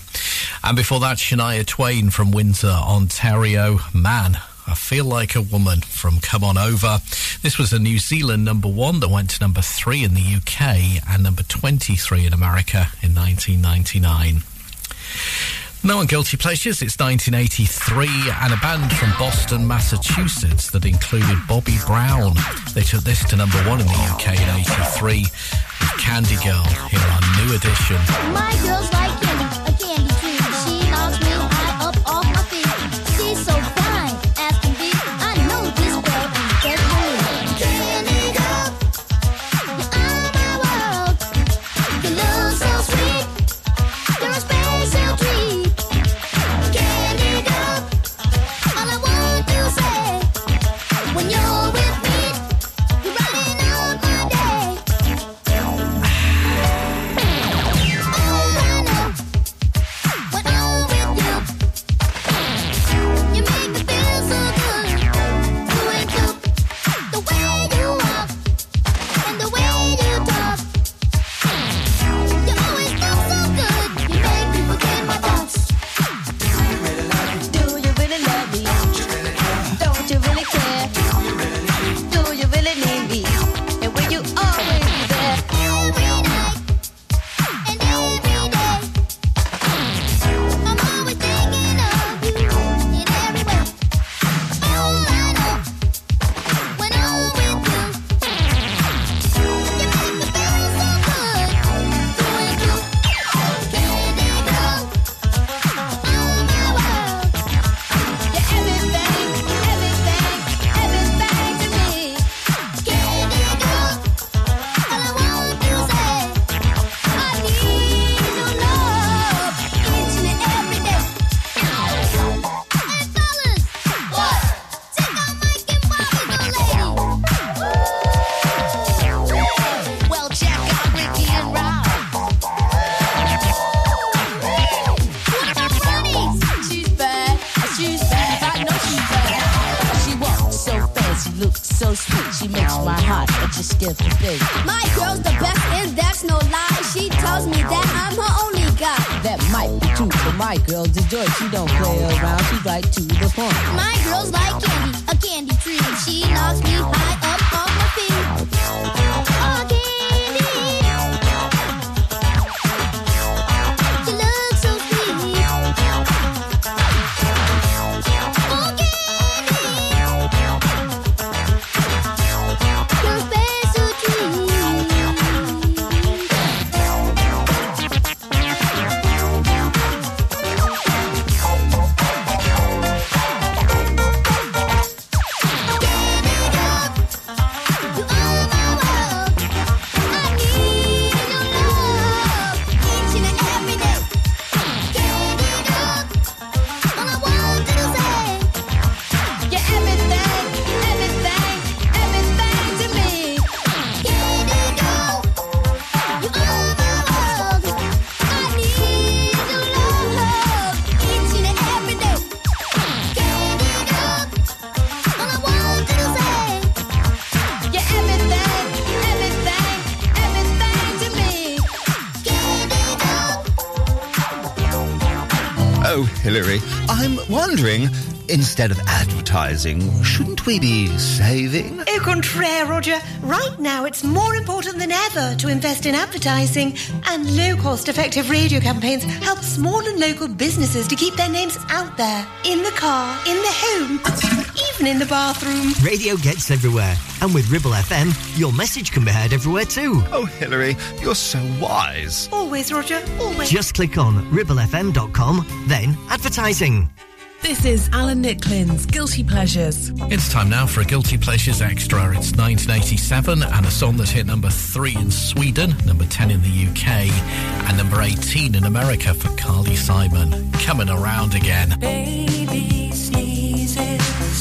And before that, Shania Twain from Windsor, Ontario, Man. I Feel Like a Woman from Come On Over. This was a New Zealand number one that went to number three in the UK and number 23 in America in 1999. No on Guilty Pleasures, it's 1983, and a band from Boston, Massachusetts that included Bobby Brown. They took this to number one in the UK in 83 with Candy Girl here on New Edition. My girls like you. Oh, Hilary, I'm wondering, instead of advertising, shouldn't we be saving? Au contraire, Roger. Right now, it's more important than ever to invest in advertising, and low cost effective radio campaigns help small and local businesses to keep their names out there in the car, in the home, even in the bathroom. Radio gets everywhere, and with Ribble FM, your message can be heard everywhere too. Oh, Hilary, you're so wise. Always, Roger, always. Just click on ribblefm.com, then advertising. This is Alan Nicklin's Guilty Pleasures. It's time now for a Guilty Pleasures Extra. It's 1987 and a song that hit number 3 in Sweden, number 10 in the UK, and number 18 in America for Carly Simon. Coming around again. Baby sneezes